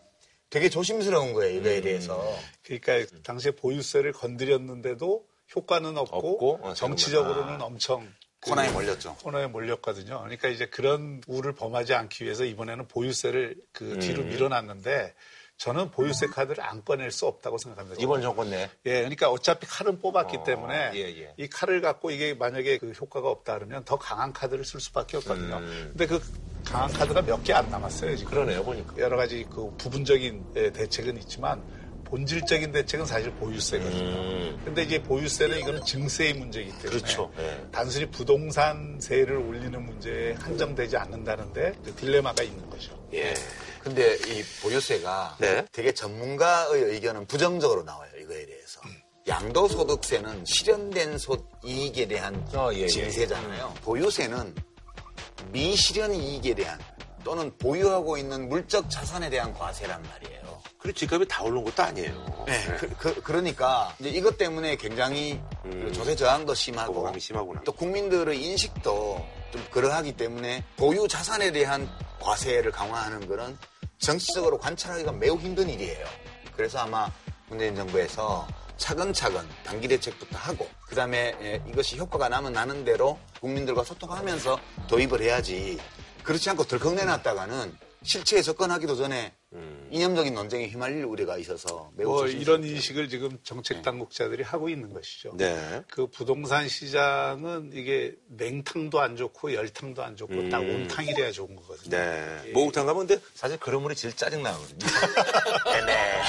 되게 조심스러운 거예요 이거에 대해서 그러니까 당시에 보유세를 건드렸는데도 효과는 없고, 없고, 어, 정치적으로는 엄청 그 코너에 몰렸죠. 코너에 몰렸거든요. 그러니까 이제 그런 우를 범하지 않기 위해서 이번에는 보유세를 그 뒤로 음. 밀어놨는데 저는 보유세 카드를 안 꺼낼 수 없다고 생각합니다. 이번 정권 내. 예, 그러니까 어차피 칼은 뽑았기 어, 때문에 예, 예. 이 칼을 갖고 이게 만약에 그 효과가 없다 그러면 더 강한 카드를 쓸 수밖에 없거든요. 음. 근데 그 강한 카드가 몇 개 안 남았어요, 지금. 그러네요, 보니까. 여러 가지 그 부분적인 예, 대책은 있지만 본질적인 대책은 사실 보유세거든요. 음. 근데 이제 보유세는 이거는 증세의 문제이기 때문에 그렇죠. 예. 단순히 부동산세를 올리는 문제에 한정되지 않는다는데 그 딜레마가 있는 거죠. 예. 근데 이 보유세가 네. 되게 전문가의 의견은 부정적으로 나와요 이거에 대해서 양도소득세는 실현된 소 이익에 대한 어, 예, 예. 보유세는 미실현 이익에 대한 또는 보유하고 있는 물적 자산에 대한 과세란 말이에요 그리고 집값이 다 오른 것도 아니에요. 네, 그, 러니까 이제 이것 때문에 굉장히 그 조세 저항도 심하고. 또 국민들의 인식도 좀 그러하기 때문에 보유 자산에 대한 과세를 강화하는 것은 정치적으로 관찰하기가 매우 힘든 일이에요. 그래서 아마 문재인 정부에서 차근차근 단기 대책부터 하고 그다음에 이것이 효과가 나면 나는 대로 국민들과 소통하면서 도입을 해야지 그렇지 않고 덜컥 내놨다가는 실체에 접근하기도 전에 이념적인 논쟁에 휘말릴 우려가 있어서 매우 뭐. 이런 인식을 지금 정책 당국자들이 하고 있는 것이죠. 네. 그 부동산 시장은 이게 냉탕도 안 좋고 열탕도 안 좋고 딱 온탕이래야 좋은 거거든요. 네. 목욕탕 가면 근데 사실 그런 물이 제일 짜증 나거든요. 네네.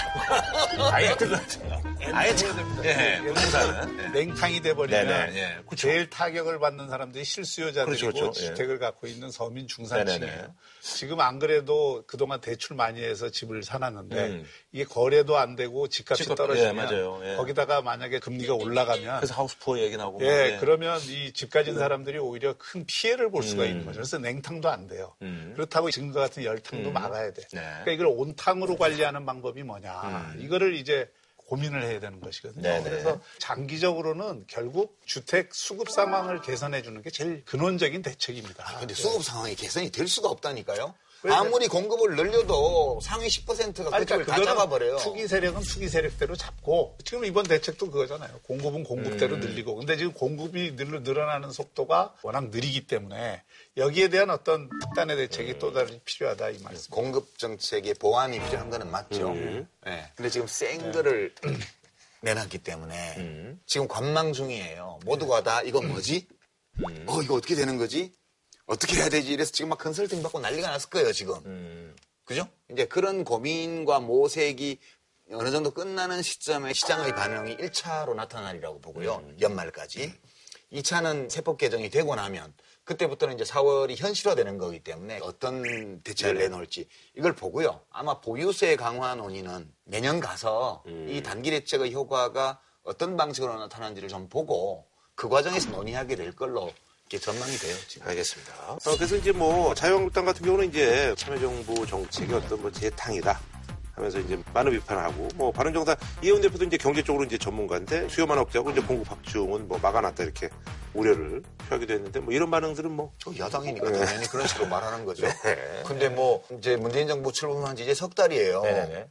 아예 끝났어요. 아예 참. 예, 부동산은. 네. 냉탕이 돼 버리면 네네, 예, 그쵸. 제일 타격을 받는 사람들이 실수요자들이고 그렇죠, 그렇죠. 예. 주택을 갖고 있는 서민 중산층이에요. 지금 안 그래도 그동안 대출 많이 해서 집을 사놨는데 음. 이게 거래도 안 되고 집값이 집값, 떨어지면 예, 맞아요. 예. 거기다가 만약에 금리가 올라가면 그래서 하우스푸어 얘기 나오고. 예, 막, 그러면 이 집 가진 사람들이 오히려 큰 피해를 볼 수가 있는 거죠. 그래서 냉탕도 안 돼요. 음. 그렇다고 지금과 같은 열탕도 막아야 돼. 네. 그러니까 이걸 온탕으로 관리하는 방법이 뭐냐. 이거를 이제 고민을 해야 되는 것이거든요. 네네. 그래서 장기적으로는 결국 주택 수급 상황을 개선해 주는 게 제일 근원적인 대책입니다. 근데 수급 상황이 개선이 될 수가 없다니까요. 왜? 아무리 공급을 늘려도 상위 10%가 아니, 그쪽을 다 잡아버려요. 투기 세력은 투기 세력대로 잡고 지금 이번 대책도 그거잖아요. 공급은 공급대로 음. 늘리고 근데 지금 공급이 늘, 늘어나는 속도가 워낙 느리기 때문에 여기에 대한 어떤 특단의 대책이 음. 또 다른 필요하다 이 말씀. 공급 정책의 보완이 필요한 거는 맞죠. 네. 근데 지금 센 거를 내놨기 때문에 지금 관망 중이에요. 모두가 다 이거 뭐지? 어 이거 어떻게 되는 거지? 어떻게 해야 되지? 이래서 지금 막 컨설팅 받고 난리가 났을 거예요 지금. 그죠? 이제 그런 고민과 모색이 어느 정도 끝나는 시점에 시장의 반응이 1차로 나타나리라고 보고요. 연말까지. 2차는 세법 개정이 되고 나면 그때부터는 이제 4월이 현실화되는 거기 때문에 어떤 대책을 내놓을지 이걸 보고요. 아마 보유세 강화 논의는 내년 가서 이 단기 대책의 효과가 어떤 방식으로 나타나는지를 좀 보고 그 과정에서 논의하게 될 걸로 게 전망이 돼요. 지금. 알겠습니다. 어, 그래서 이제 뭐 자유한국당 같은 경우는 이제 참여정부 정책이 어떤 뭐 재탕이다 하면서 이제 많은 비판하고 뭐 바른정당 이혜원 대표도 이제 경제 쪽으로 이제 전문가인데 수요만 억제하고 이제 공급 확충은 뭐 막아놨다 이렇게 우려를 표하기도 했는데 뭐 이런 반응들은 뭐 저 야당이니까 당연히 그런 식으로 말하는 거죠. 네. 근데 뭐 이제 문재인 정부 출범한 지 이제 석 달이에요. 네네네.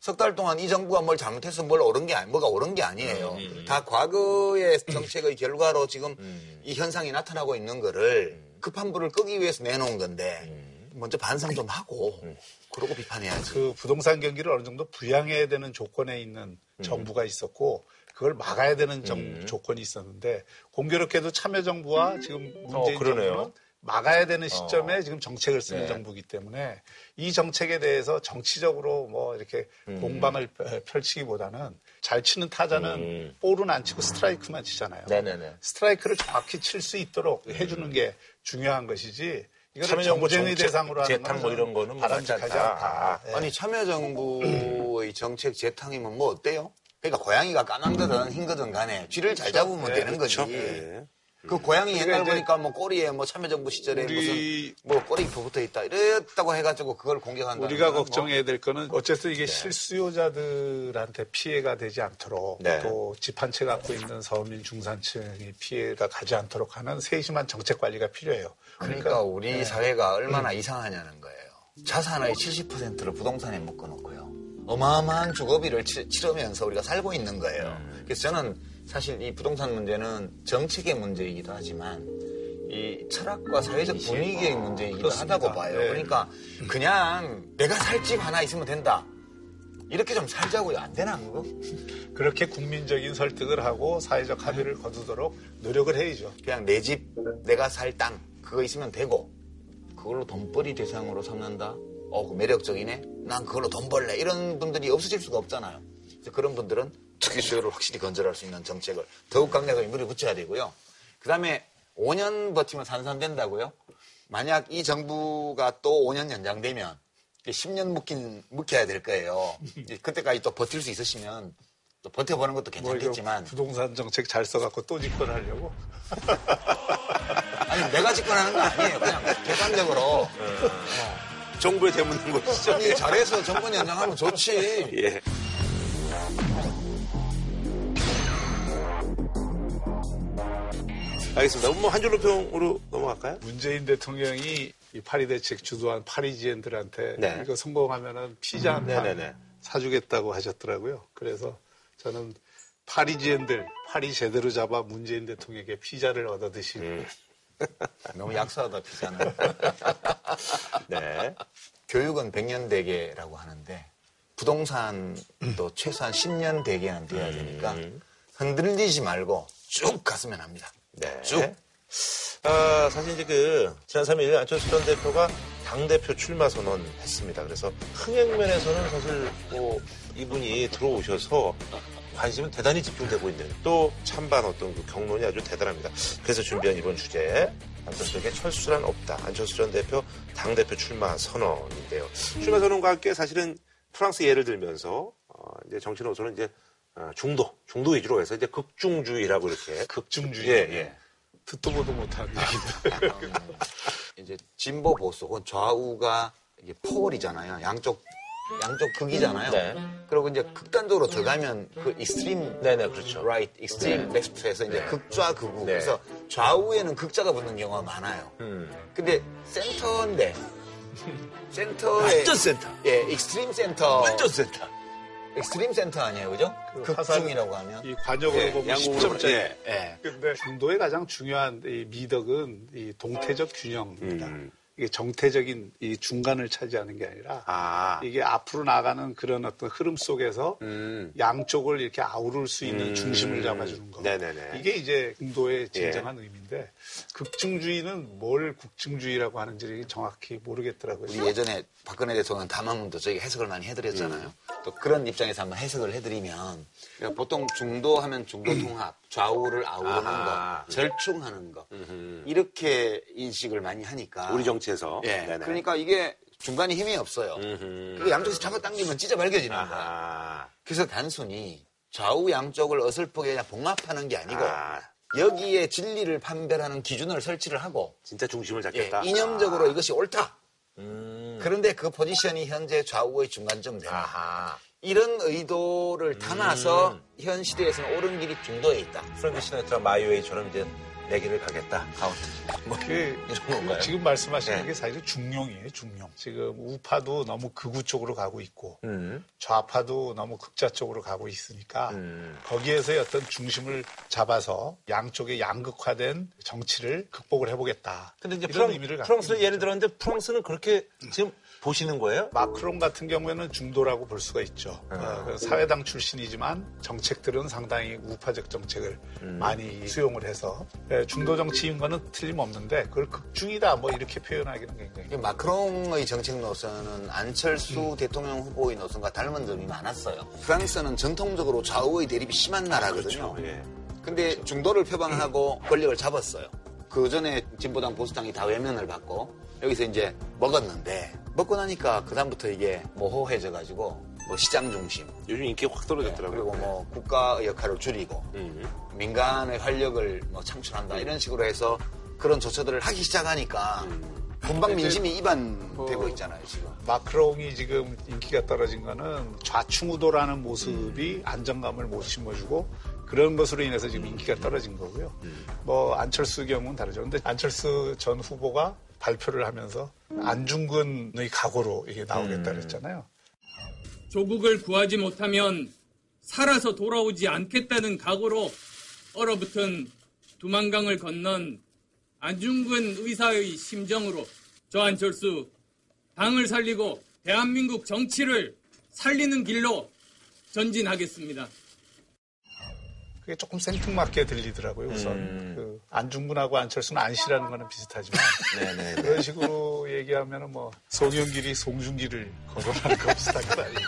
석 달 동안 이 정부가 뭘 잘못해서 뭘 옳은 게 아니, 뭐가 옳은 게 아니에요. 음, 다 과거의 정책의 결과로 지금 이 현상이 나타나고 있는 거를 음. 급한 불을 끄기 위해서 내놓은 건데 먼저 반성 좀 하고 음. 그러고 비판해야지. 그 부동산 경기를 어느 정도 부양해야 되는 조건에 있는 정부가 있었고 그걸 막아야 되는 정- 조건이 있었는데 공교롭게도 참여정부와 지금 문재인 어, 그러네요. 정부는 막아야 되는 시점에 지금 정책을 쓰는 정부이기 때문에 이 정책에 대해서 정치적으로 뭐 이렇게 공방을 펼- 펼치기보다는 잘 치는 타자는 볼은 안 치고 스트라이크만 치잖아요. 네네네. 스트라이크를 정확히 칠 수 있도록 해주는 게 중요한 것이지 참여정부 정쟁의 정책, 대상으로 하는 재탕 뭐 이런 거는 뭐 바람직하지 않다. 않다. 예. 아니 참여정부의 정책 재탕이면 뭐 어때요? 그러니까 고양이가 까만 거든 흰 거든 간에 쥐를 잘 잡으면 되는 거지. 예. 그 고양이 옛날 그러니까 이제 보니까 뭐 꼬리에 뭐 참여정부 시절에 무슨 뭐 꼬리 붙어 있다 이랬다고 해가지고 그걸 공격한다. 우리가 걱정해야 될 거는 어쨌든 네. 이게 실수요자들한테 피해가 되지 않도록 네. 또집 한 채 갖고 있는 서민 중산층이 피해가 가지 않도록 하는 세심한 정책 관리가 필요해요. 그러니까 우리 사회가 얼마나 음. 이상하냐는 거예요. 자산의 70%를 부동산에 묶어놓고요. 어마어마한 주거비를 치, 치르면서 우리가 살고 있는 거예요. 음. 그래서 저는 사실 이 부동산 문제는 정책의 문제이기도 하지만 이 철학과 사회적 분위기의 문제이기도 그렇습니다. 하다고 봐요. 네. 그러니까 그냥 내가 살 집 하나 있으면 된다. 이렇게 좀 살자고요. 안 되나 그거? 그렇게 국민적인 설득을 하고 사회적 합의를 거두도록 노력을 해야죠. 그냥 내 집, 내가 살 땅, 그거 있으면 되고, 그걸로 돈벌이 대상으로 삼는다? 어, 그 매력적이네? 난 그걸로 돈 벌래. 이런 분들이 없어질 수가 없잖아요. 그래서 그런 분들은 특수요를 확실히 건절할 수 있는 정책을 더욱 강력하게 물어붙여야 되고요. 그 다음에 5년 버티면 산산된다고요? 만약 이 정부가 또 5년 연장되면 10년 묵긴, 묵혀야 될 거예요. 이제 그때까지 또 버틸 수 있으시면 또 버텨보는 것도 뭐 괜찮겠지만. 부동산 정책 잘 써갖고 또 집권하려고. 아니 내가 집권하는 거 아니에요. 그냥 객관적으로 정부에 대묻는 것이죠. 아니 잘해서 정권 연장하면 좋지. 예. 알겠습니다. 그럼 뭐한 줄로 평으로 넘어갈까요? 문재인 대통령이 이 파리 대책 주도한 파리지엔들한테 네. 이거 성공하면은 피자 한 판. 사주겠다고 하셨더라고요. 그래서 저는 파리지엔들 파리 제대로 잡아 문재인 대통령에게 피자를 얻어 드신 음. 너무 약소하다 피자는. 네. 교육은 100년 대계라고 하는데 부동산도 최소한 10년 대계는 돼야 되니까 흔들리지 말고 쭉 갔으면 합니다. 네. 쭉. 아, 사실 이제 그, 지난 3일 안철수 전 대표가 당대표 출마 선언했습니다. 그래서 흥행면에서는 사실 뭐 이분이 들어오셔서 관심은 대단히 집중되고 있는 또 찬반 어떤 그 경론이 아주 대단합니다. 그래서 준비한 이번 주제 안철수에게 철수란 없다. 안철수 전 대표 당대표 출마 선언인데요. 출마 선언과 함께 사실은 프랑스 예를 들면서 어, 이제 정치로서는 이제 어, 중도, 중도 위주로 해서 이제 극중주의라고 이렇게 극중주의. 예, 예. 듣도 보도 못한 얘기인데. 이제 진보 보수 혹은 좌우가 이게 pole이잖아요. 양쪽 양쪽 극이잖아요. 네. 그리고 이제 극단적으로 들어가면 그 extreme 네네, 그렇죠. right, extreme left에서 이제 극좌 극우. 네. 그래서 좌우에는 극자가 붙는 경우가 많아요. 음. 근데 센터인데 센터에 완전 센터. 예, extreme center. 완전 센터. extreme center 아니에요, 그죠? 그 극중이라고 하면. 이 과녁으로 예, 보면 양궁으로 10점짜리. 예, 예. 근데 중도의 가장 중요한 이 미덕은 이 동태적 균형입니다. 음. 이게 정태적인 이 중간을 차지하는 게 아니라 아. 이게 앞으로 나가는 그런 어떤 흐름 속에서 음. 양쪽을 이렇게 아우를 수 있는 음. 중심을 잡아주는 거. 네네네. 이게 이제 중도의 예. 진정한 의미인데 극중주의는 뭘 국중주의라고 하는지 정확히 모르겠더라고요. 우리 예전에 박근혜 대통령 담화문도 저희가 해석을 많이 해드렸잖아요. 음. 또 그런 입장에서 한번 해석을 해드리면 그러니까 보통 중도 하면 중도 통합, 좌우를 아우르는 음. 아하. 거, 절충하는 거 이렇게 인식을 많이 하니까 우리 정치에서. 예, 네네. 그러니까 이게 중간에 힘이 없어요. 음흠. 그리고 양쪽에서 잡아당기면 발겨지는 거야. 아하. 그래서 단순히 좌우 양쪽을 어설프게 그냥 봉합하는 게 아니고 아, 여기에 진리를 판별하는 기준을 설치를 하고 진짜 중심을 예, 잡겠다. 이념적으로 아. 이것이 옳다. 음. 그런데 그 포지션이 현재 좌우의 중간점 된다. 이런 의도를 담아서 현 시대에서는 옳은 길이 중도에 있다. 프랭크 시나트라 마이웨이처럼 이제 내 길을 가겠다. 가운데. 뭐, 이런 건가요? 지금 말씀하시는 네. 게 사실 중용이에요, 중용. 지금 우파도 너무 극우 쪽으로 가고 있고 음. 좌파도 너무 극자 쪽으로 가고 있으니까 음. 거기에서의 어떤 중심을 잡아서 양쪽의 양극화된 정치를 극복을 해보겠다. 근데 이제 프랑, 의미를 갖고 프랑스를 있는 예를 거죠. 들었는데 프랑스는 그렇게 지금 보시는 거예요? 마크롱 같은 경우에는 중도라고 볼 수가 있죠. 아. 어, 그 사회당 출신이지만 정책들은 상당히 우파적 정책을 음. 많이 수용을 해서 예, 중도 정치인 거는 틀림없는데 그걸 극중이다 뭐 이렇게 표현하기는 굉장히 마크롱의 정책 노선은 안철수 대통령 후보의 노선과 닮은 점이 많았어요. 프랑스는 전통적으로 좌우의 대립이 심한 나라거든요. 그렇죠. 예. 근데 중도를 표방하고 권력을 잡았어요. 그 전에 진보당 보수당이 다 외면을 받고 여기서 이제 먹었는데 먹고 나니까 그 다음부터 이게 모호해져 가지고 뭐 시장 중심 요즘 인기 확 떨어졌더라고요. 그리고 뭐 국가 역할을 줄이고 음. 민간의 활력을 뭐 창출한다 이런 식으로 해서 그런 조처들을 하기 시작하니까 금방 민심이 이반되고 있잖아요 지금. 마크롱이 지금 인기가 떨어진 거는 좌충우돌하는 모습이 안정감을 못 심어주고 그런 것으로 인해서 지금 인기가 떨어진 거고요. 뭐 안철수 경우는 다르죠. 근데 안철수 전 후보가 발표를 하면서 안중근의 각오로 이게 나오겠다 그랬잖아요. 조국을 구하지 못하면 살아서 돌아오지 않겠다는 각오로 얼어붙은 두만강을 건넌 안중근 의사의 심정으로 저 안철수 당을 살리고 대한민국 정치를 살리는 길로 전진하겠습니다. 그게 조금 생뚱맞게 들리더라고요. 우선 그 안중근하고 안철수는 안씨라는 거는 비슷하지만 네네. 그런 식으로 얘기하면은 뭐 송영길이 송중기를 거론하는 거 아니에요?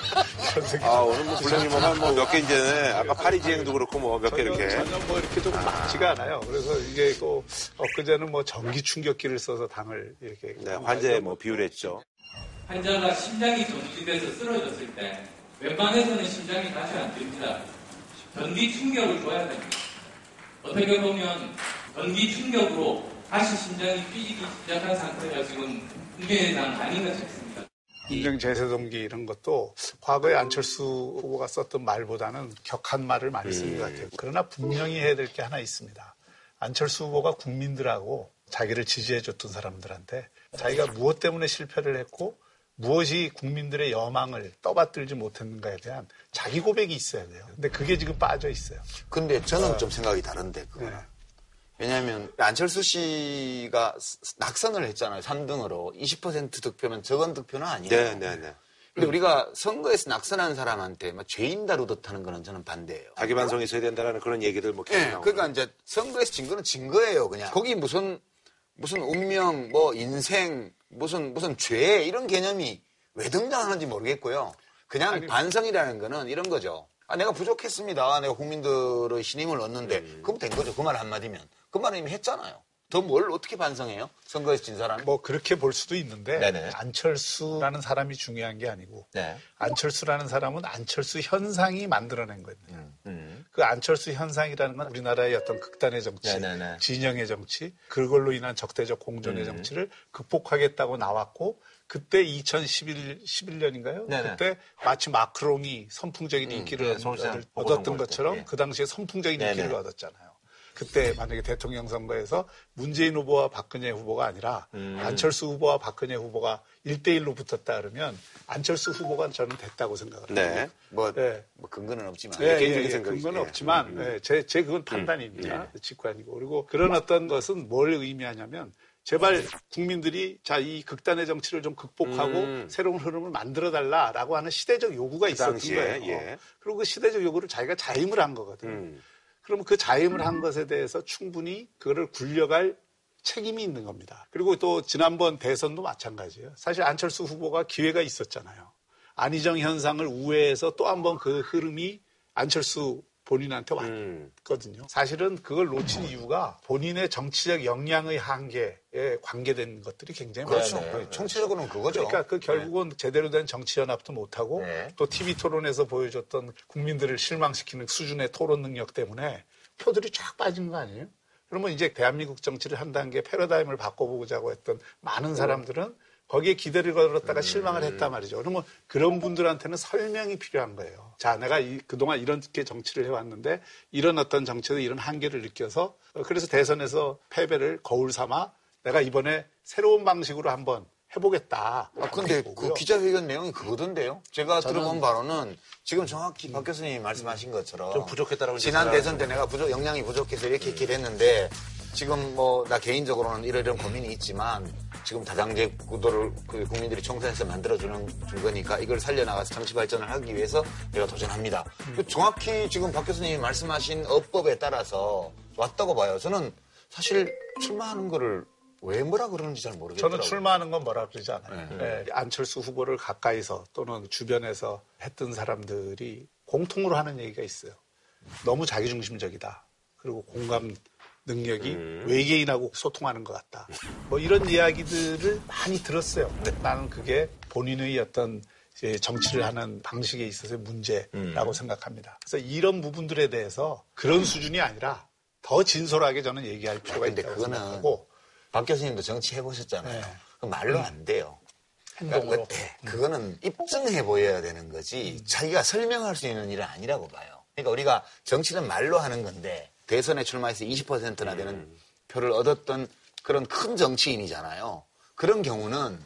이런 생각이 아, 오늘 뭐 블랙님 한뭐몇 개 이제 아까 파리 지행도 그렇고 뭐 몇 개 이렇게. 전혀 뭐 이렇게 좀 맞지가 않아요. 그래서 이게 또 엊그제는 뭐 전기 충격기를 써서 당을 이렇게 네, 환자에 뭐 비유했죠. 환자가 심장이 정지돼서 쓰러졌을 때 웬만해서는 심장이 다시 안 뜁니다. 전기 충격을 줘야 됩니다. 어떻게 보면 전기 충격으로 다시 심장이 뛰기 시작한 상태가 지금 국민의당 아닌가 싶습니다. 인정 제세동기 이런 것도 과거에 안철수 후보가 썼던 말보다는 격한 말을 많이 쓴것 같아요. 그러나 분명히 해야 될 게 하나 있습니다. 안철수 후보가 국민들하고 자기를 지지해줬던 사람들한테 자기가 무엇 때문에 실패를 했고 무엇이 국민들의 여망을 떠받들지 못했는가에 대한 자기 고백이 있어야 돼요. 근데 그게 지금 빠져 있어요. 근데 저는 좀 생각이 다른데 그거. 네. 왜냐하면 안철수 씨가 낙선을 했잖아요. 3등으로 20% 득표면 적은 득표는 아니에요. 네, 네, 네. 근데 우리가 선거에서 낙선한 사람한테 막 죄인 다루듯 하는 거는 저는 반대예요. 자기 반성이 있어야 된다라는 그런 얘기들 뭐 계속 예, 나오고. 그러니까 이제 선거에서 진 거는 진 거예요, 그냥. 거기 무슨 무슨 운명, 뭐 인생, 무슨 무슨 죄 이런 개념이 왜 등장하는지 모르겠고요. 그냥 반성이라는 거는 이런 거죠. 아, 내가 부족했습니다. 내가 국민들의 신임을 얻는데 그럼 된 거죠. 그 말 한마디면. 그 말은 이미 했잖아요. 더 뭘 어떻게 반성해요? 선거에서 진 사람이? 뭐 그렇게 볼 수도 있는데 네네. 안철수라는 사람이 중요한 게 아니고 네. 안철수라는 사람은 안철수 현상이 만들어낸 거거든요. 음. 그 안철수 현상이라는 건 우리나라의 어떤 극단의 정치, 네네네. 진영의 정치, 그걸로 인한 적대적 공존의 음. 정치를 극복하겠다고 나왔고 그때 2011, 11년인가요? 네네. 그때 마치 마크롱이 선풍적인 인기를 네, 얻- 얻었던 때, 것처럼 예. 그 당시에 선풍적인 네네. 인기를 얻었잖아요. 그때 만약에 대통령 선거에서 문재인 후보와 박근혜 후보가 아니라 음. 안철수 후보와 박근혜 후보가 1대1로 붙었다 그러면 안철수 후보가 저는 됐다고 생각을 네. 해요. 뭐, 네. 뭐 근거는 없지만. 예, 개인적인 예. 그건 예. 없지만 예, 제, 제 그건 판단입니다. 직관이고 그리고 그런 어떤 것은 뭘 의미하냐면 제발 국민들이 자 이 극단의 정치를 좀 극복하고 음. 새로운 흐름을 만들어 달라라고 하는 시대적 요구가 있었던 당시에, 거예요. 예. 그리고 그 시대적 요구를 자기가 자임을 한 거거든요. 음. 그러면 그 자임을 한 것에 대해서 충분히 그거를 굴려갈 책임이 있는 겁니다. 그리고 또 지난번 대선도 마찬가지예요. 사실 안철수 후보가 기회가 있었잖아요. 안희정 현상을 우회해서 또 한 번 그 흐름이 안철수 본인한테 음. 왔거든요. 사실은 그걸 놓친 이유가 본인의 정치적 역량의 한계에 관계된 것들이 굉장히 그렇죠. 많아요. 총체적으로는 그거죠. 그러니까 그 결국은 제대로 된 정치 연합도 못하고 네. 또 TV 토론에서 보여줬던 국민들을 실망시키는 수준의 토론 능력 때문에 표들이 쫙 빠진 거 아니에요? 그러면 이제 대한민국 정치를 한 단계 패러다임을 바꿔보자고 했던 많은 사람들은 거기에 기대를 걸었다가 실망을 했단 말이죠. 그러면 그런 분들한테는 설명이 필요한 거예요. 자, 내가 이- 그동안 이렇게 정치를 해왔는데 이런 어떤 정치에서 이런 한계를 느껴서 어, 그래서 대선에서 패배를 거울 삼아 내가 이번에 새로운 방식으로 한번 해보겠다. 아, 근데 그 기자회견 내용이 그거던데요? 제가 들어본 바로는 지금 정확히 박 교수님이 말씀하신 것처럼 좀 부족했다라고 지난 대선 때 내가 부족, 역량이 부족해서 이렇게 이렇게 됐는데 지금 뭐 나 개인적으로는 이러이런 고민이 있지만 지금 다당제 구도를 그 국민들이 총선에서 만들어주는 준 거니까 이걸 살려나가서 정치 발전을 하기 위해서 내가 도전합니다. 그 정확히 지금 박 교수님이 말씀하신 어법에 따라서 왔다고 봐요. 저는 사실 출마하는 거를 왜 뭐라 그러는지 잘 모르겠더라고요. 저는 출마하는 건 뭐라 그러지 않아요. 네, 안철수 후보를 가까이서 또는 주변에서 했던 사람들이 공통으로 하는 얘기가 있어요. 너무 자기중심적이다. 그리고 공감 능력이 음. 외계인하고 소통하는 것 같다. 뭐 이런 이야기들을 많이 들었어요. 네. 나는 그게 본인의 어떤 정치를 하는 방식에 있어서의 문제라고 음. 생각합니다. 그래서 이런 부분들에 대해서 그런 수준이 아니라 더 진솔하게 저는 얘기할 필요가 근데 있다고 그거는 생각하고 박 교수님도 정치 해보셨잖아요. 네. 그 말로 안 돼요. 행동으로 그러니까 그- 그거는 입증해 보여야 되는 거지 자기가 설명할 수 있는 일은 아니라고 봐요. 그러니까 우리가 정치는 말로 하는 건데 대선에 출마해서 20%나 되는 표를 얻었던 그런 큰 정치인이잖아요. 그런 경우는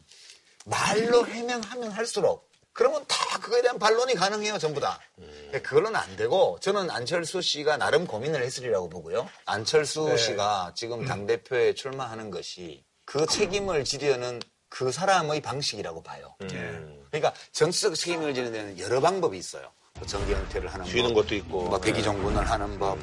말로 해명하면 할수록 그러면 다 그거에 대한 반론이 가능해요, 전부 다. 근데 그걸로는 안 되고 저는 안철수 씨가 나름 고민을 했으리라고 보고요. 안철수 네. 씨가 지금 당대표에 출마하는 것이 그 책임을 지려는 그 사람의 방식이라고 봐요. 음. 그러니까 정치적 책임을 지는 데는 여러 방법이 있어요. 뭐 정기 은퇴를 하는 법, 것도 있고. 뭐 대기 정군을 하는 법,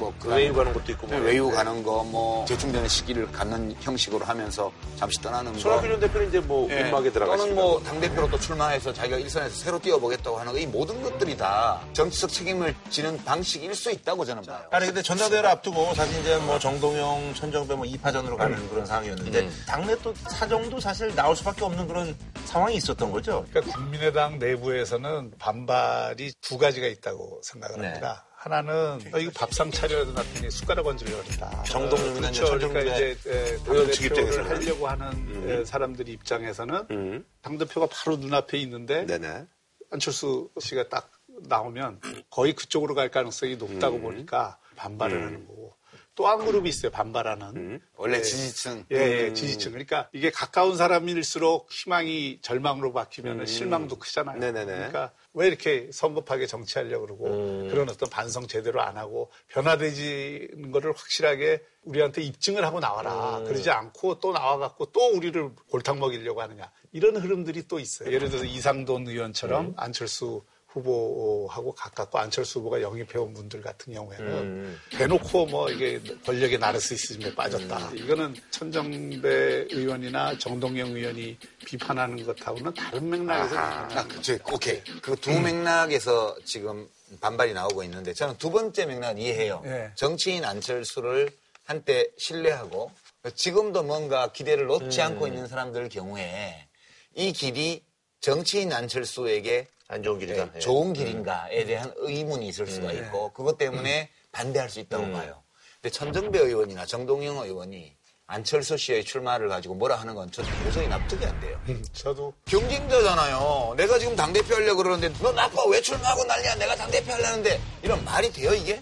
뭐그 외유 가는 것도 있고. 뭐. 외유 가는 거, 뭐 대충되는 시기를 갖는 형식으로 하면서 잠시 떠나는 거. 손학규 전 대표는 이제 뭐 예. 음악에 들어가시고. 또는 뭐 당 대표로 또 출마해서 자기가 일선에서 새로 뛰어보겠다고 하는 거, 이 모든 것들이 다 정치적 책임을 지는 방식일 수 있다고 저는 봐요. 아니 근데 전당대회를 앞두고 사실 이제 뭐 정동영, 천정배 뭐 2파전으로 가는 그런 상황이었는데 당내 또 사정도 사실 나올 수밖에 없는 그런 상황이 있었던 거죠. 그러니까 국민의당 내부에서는 반발이 두 가지가 있다고 생각을 네. 합니다. 하나는 어, 이거 밥상 차려야 놨더니 숟가락 얹으려고 그랬다. 정동영이나 그렇죠. 그러니까 이제 에, 의원 측 당대표를 입장에서는. 하려고 하는 에, 사람들 입장에서는 음. 당대표가 바로 눈앞에 있는데 네네. 안철수 씨가 딱 나오면 거의 그쪽으로 갈 가능성이 높다고 음. 보니까 반발을 하는 거고 또 한 그룹이 있어요 반발하는 음. 원래 예. 지지층. 예, 예, 지지층. 그러니까 이게 가까운 사람일수록 희망이 절망으로 바뀌면 실망도 크잖아요. 음. 네네네. 그러니까 왜 이렇게 성급하게 정치하려고 그러고 음. 그런 어떤 반성 제대로 안 하고 변화되지는 거를 확실하게 우리한테 입증을 하고 나와라. 음. 그러지 않고 또 나와갖고 또 우리를 골탕 먹이려고 하느냐. 이런 흐름들이 또 있어요. 예를 들어서 이상돈 의원처럼 음. 안철수 후보하고 가깝고 안철수 후보가 영입해온 분들 같은 경우에는 음. 대놓고 뭐 이게 권력의 나르시시즘에 빠졌다. 이거는 천정배 의원이나 정동영 의원이 비판하는 것하고는 다른 맥락에서 아, 그, 저, 오케이. 그 두 맥락에서 지금 반발이 나오고 있는데 저는 두 번째 맥락은 이해해요. 예. 정치인 안철수를 한때 신뢰하고 지금도 뭔가 기대를 놓지 않고 있는 사람들 경우에 이 길이 정치인 안철수에게 안 좋은 길이다. 네, 예. 좋은 길인가에 대한 의문이 있을 수가 있고 그것 때문에 반대할 수 있다고 봐요. 근데 천정배 의원이나 정동영 의원이 안철수 씨의 출마를 가지고 뭐라 하는 건 저는 도저히 납득이 안 돼요. 저도 경쟁자잖아요. 내가 지금 당대표 하려고 그러는데 너 나빠 왜 출마하고 난리야 내가 당대표 하려는데 이런 말이 돼요 이게?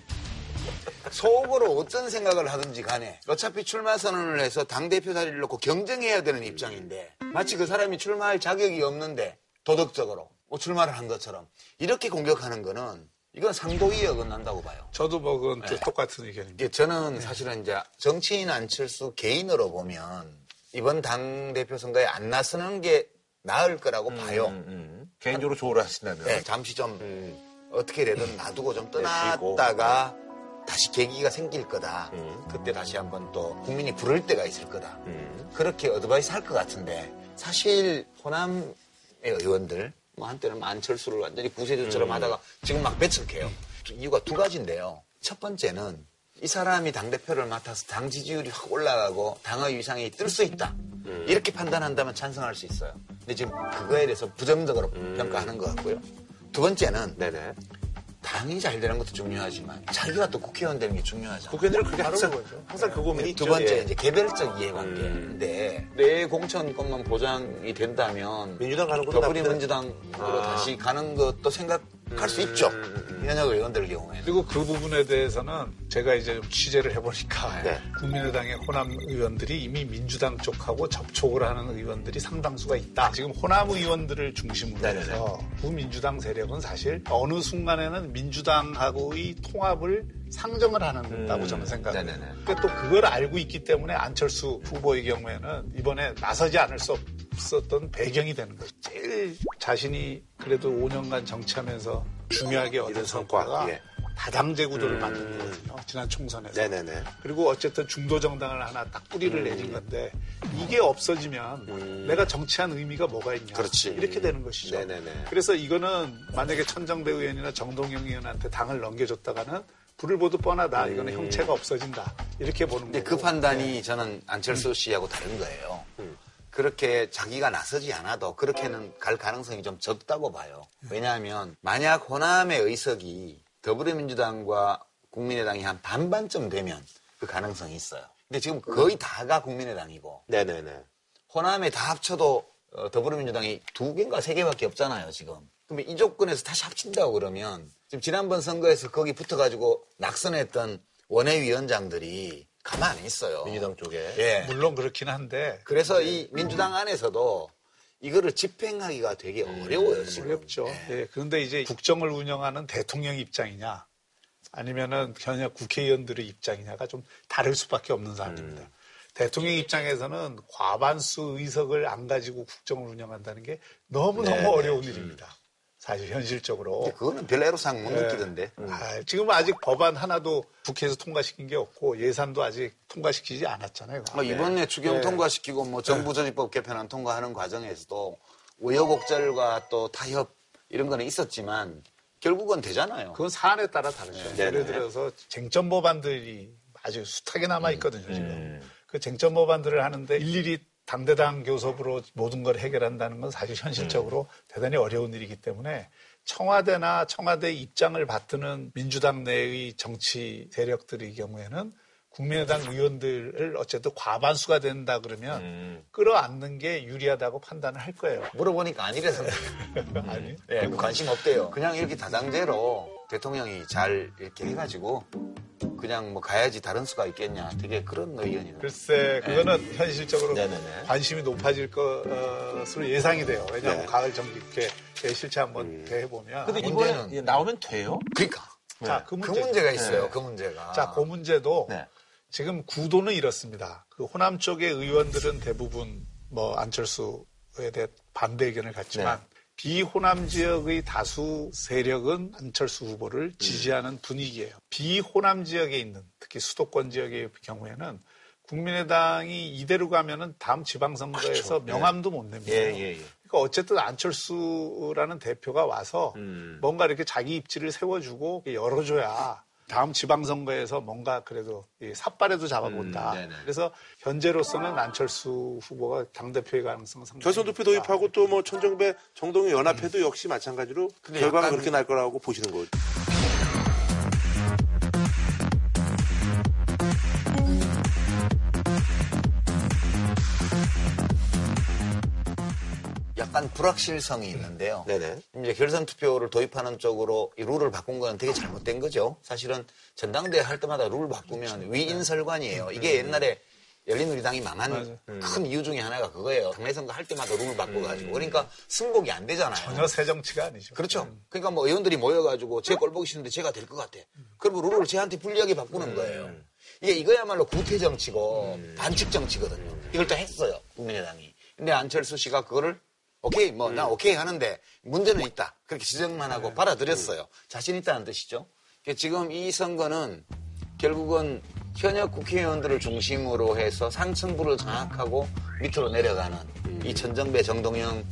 속으로 어떤 생각을 하든지 간에 어차피 출마 선언을 해서 당대표 자리를 놓고 경쟁해야 되는 입장인데 마치 그 사람이 출마할 자격이 없는데 도덕적으로 뭐 출마를 한 것처럼 이렇게 공격하는 거는 이건 상도위에 어긋난다고 봐요. 저도 뭐 그건 네. 또 똑같은 의견입니다. 이게 저는 사실은 이제 정치인 안철수 개인으로 보면 이번 당 대표 선거에 안 나서는 게 나을 거라고 봐요. 음, 음. 개인적으로 조언을 하신다면. 네, 잠시 좀 음. 어떻게 되든 놔두고 좀 네. 떠났다가 다시 계기가 생길 거다. 음. 그때 다시 한번 또 국민이 부를 때가 있을 거다. 음. 그렇게 어드바이스 할 것 같은데 사실 호남의 의원들 뭐 한때는 안철수를 완전히 구세주처럼 하다가 지금 막 배척해요. 이유가 두 가지인데요. 첫 번째는 이 사람이 당대표를 맡아서 당 지지율이 확 올라가고 당의 위상이 뜰 수 있다. 이렇게 판단한다면 찬성할 수 있어요. 근데 지금 그거에 대해서 부정적으로 평가하는 것 같고요. 두 번째는 네네. 당이 잘 되는 것도 중요하지만 자기가 또 국회의원 되는 게 중요하잖아요. 국회의원들은 그게 항상, 항상 그 고민이 두. 번째 예. 이제 개별적 이해관계인데 내 공천권만 보장이 된다면 민주당 가는 것도 나쁘지 민주당으로 아. 다시 가는 것도 생각 할수 있죠. 현역 의원들 경우에는. 그리고 그 부분에 대해서는 제가 이제 좀 취재를 해보니까 네. 국민의당의 호남 의원들이 이미 민주당 쪽하고 접촉을 하는 의원들이 상당수가 있다. 지금 호남 의원들을 중심으로 네네네. 해서 부민주당 세력은 사실 어느 순간에는 민주당하고의 통합을 상정을 하는다고 저는 생각해요. 그러니까 또 그걸 알고 있기 때문에 안철수 후보의 경우에는 이번에 나서지 않을 수 없었던 배경이 되는 거죠. 제일 자신이 그래도 5년간 정치하면서 중요하게 얻은 성과, 성과가 예. 다당제 구도를 음. 만든 거거든요. 지난 총선에서. 네네네. 그리고 어쨌든 중도 정당을 하나 딱 뿌리를 내린 건데 이게 없어지면 내가 정치한 의미가 뭐가 있냐. 음. 그렇지. 이렇게 되는 것이죠. 네네네. 그래서 이거는 만약에 천정배 의원이나 정동영 의원한테 당을 넘겨줬다가는 불을 보듯 뻔하다. 음. 이거는 형체가 없어진다. 이렇게 보는 근데 거고. 그 판단이 저는 안철수 씨하고 다른 거예요. 그렇게 자기가 나서지 않아도 그렇게는 갈 가능성이 좀 적다고 봐요. 왜냐하면 만약 호남의 의석이 더불어민주당과 국민의당이 한 반반쯤 되면 그 가능성이 있어요. 근데 지금 거의 다가 국민의당이고 네네네. 호남에 다 합쳐도 어, 더불어민주당이 두 개인가 세 개밖에 없잖아요, 지금. 그러면 이 조건에서 다시 합친다고 그러면 지금 지난번 선거에서 거기 붙어가지고 낙선했던 원외위원장들이 가만 안 있어요. 민주당 쪽에. 예. 물론 그렇긴 한데 그래서 이 민주당 안에서도 이거를 집행하기가 되게 어려워요, 지금. 어렵죠. 예. 그런데 이제 국정을 운영하는 대통령 입장이냐 아니면은 현역 국회의원들의 입장이냐가 좀 다를 수밖에 없는 사안입니다. 음. 대통령 입장에서는 과반수 의석을 안 가지고 국정을 운영한다는 게 너무너무 네, 어려운 일입니다. 사실 현실적으로. 근데 그거는 별 애로사항 못 예. 느끼던데. 아, 지금 아직 법안 하나도 국회에서 통과시킨 게 없고 예산도 아직 통과시키지 않았잖아요. 뭐 이번에 추경 네. 통과시키고 뭐 정부 조직법 개편안 통과하는 과정에서도 우여곡절과 또 타협 이런 거는 있었지만 결국은 되잖아요. 그건 사안에 따라 다르죠. 네. 예를. 들어서 쟁점 법안들이 아주 숱하게 남아 있거든요, 지금. 음. 그 쟁점 법안들을 하는데 일일이 당대당 교섭으로 모든 걸 해결한다는 건 사실 현실적으로 대단히 어려운 일이기 때문에 청와대나 청와대 입장을 받드는 민주당 내의 정치 세력들의 경우에는 국민의당 의원들을 어쨌든 과반수가 된다 그러면 음. 끌어안는 게 유리하다고 판단을 할 거예요. 물어보니까 아니래서 아니, 예, 관심 없대요. 그냥 이렇게 다당제로 대통령이 잘 이렇게 해가지고 그냥 뭐 가야지 다른 수가 있겠냐. 되게 그런 의견이에요. 글쎄, 그거는 현실적으로 네네네. 관심이 높아질 것으로 예상이 돼요. 왜냐하면 네. 가을 정기국회 실체 한번 대해보면. 근데 문제는- 이번에 나오면 돼요? 그러니까 자, 그그 문제. 문제가 있어요. 그 문제가. 자, 그 문제도 네. 지금 구도는 이렇습니다. 그 호남 쪽의 의원들은 대부분 뭐 안철수에 대해 반대 의견을 갖지만 비호남 지역의 다수 세력은 안철수 후보를 지지하는 분위기예요. 비호남 지역에 있는 특히 수도권 지역의 경우에는 국민의당이 이대로 가면은 다음 지방선거에서 명함도 못 냅니다. 예, 예, 예. 그러니까 어쨌든 안철수라는 대표가 와서 음. 뭔가 이렇게 자기 입지를 세워주고 열어줘야 다음 지방선거에서 뭔가 그래도 이 삿발에도 잡아본다. 음. 그래서 현재로서는 안철수 후보가 당대표의 가능성은 상당히 결선 투표. 도입하고 또 뭐 천정배 정동영 연합회도 역시 마찬가지로 결과가 그렇게 날 거라고 보시는 거죠. 약간 불확실성이 있는데요. 네네. 이제 결선 투표를 도입하는 쪽으로 이 룰을 바꾼 건 되게 잘못된 거죠. 사실은 전당대회 할 때마다 룰 바꾸면 위인설관이에요. 이게 옛날에 열린우리당이 망한 맞아요. 큰 이유 중에 하나가 그거예요. 당내 선거 할 때마다 룰 바꿔가지고. 그러니까 승복이 안 되잖아요. 전혀 새 정치가 아니죠. 그렇죠. 그러니까 뭐 의원들이 모여가지고 제 꼴 보기 싫은데 제가 될 것 같아. 그러면 룰을 제한테 불리하게 바꾸는 거예요. 이게 이거야말로 구태 정치고 반칙 정치거든요. 이걸 또 했어요. 국민의당이. 근데 안철수 씨가 그거를 오케이 뭐 나 오케이 하는데 문제는 있다. 그렇게 지적만 하고 받아들였어요. 자신 있다는 뜻이죠. 그러니까 지금 이 선거는 결국은 현역 국회의원들을 중심으로 해서 상층부를 장악하고 밑으로 내려가는 이 천정배 정동영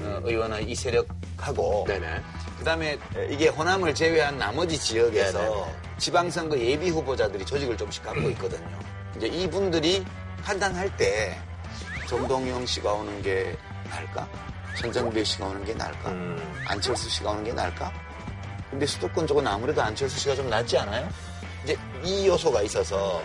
어, 의원의 이 세력하고 네네. 그다음에 이게 호남을 제외한 나머지 지역에서 네네네. 지방선거 예비 후보자들이 조직을 좀씩 갖고 있거든요. 이제 이분들이 판단할 때 정동영 씨가 오는 게 나을까? 천정배 씨가 오는 게 나을까? 음. 안철수 씨가 오는 게 나을까? 근데 수도권 쪽은 아무래도 안철수 씨가 좀 낫지 않아요? 이제 이 요소가 있어서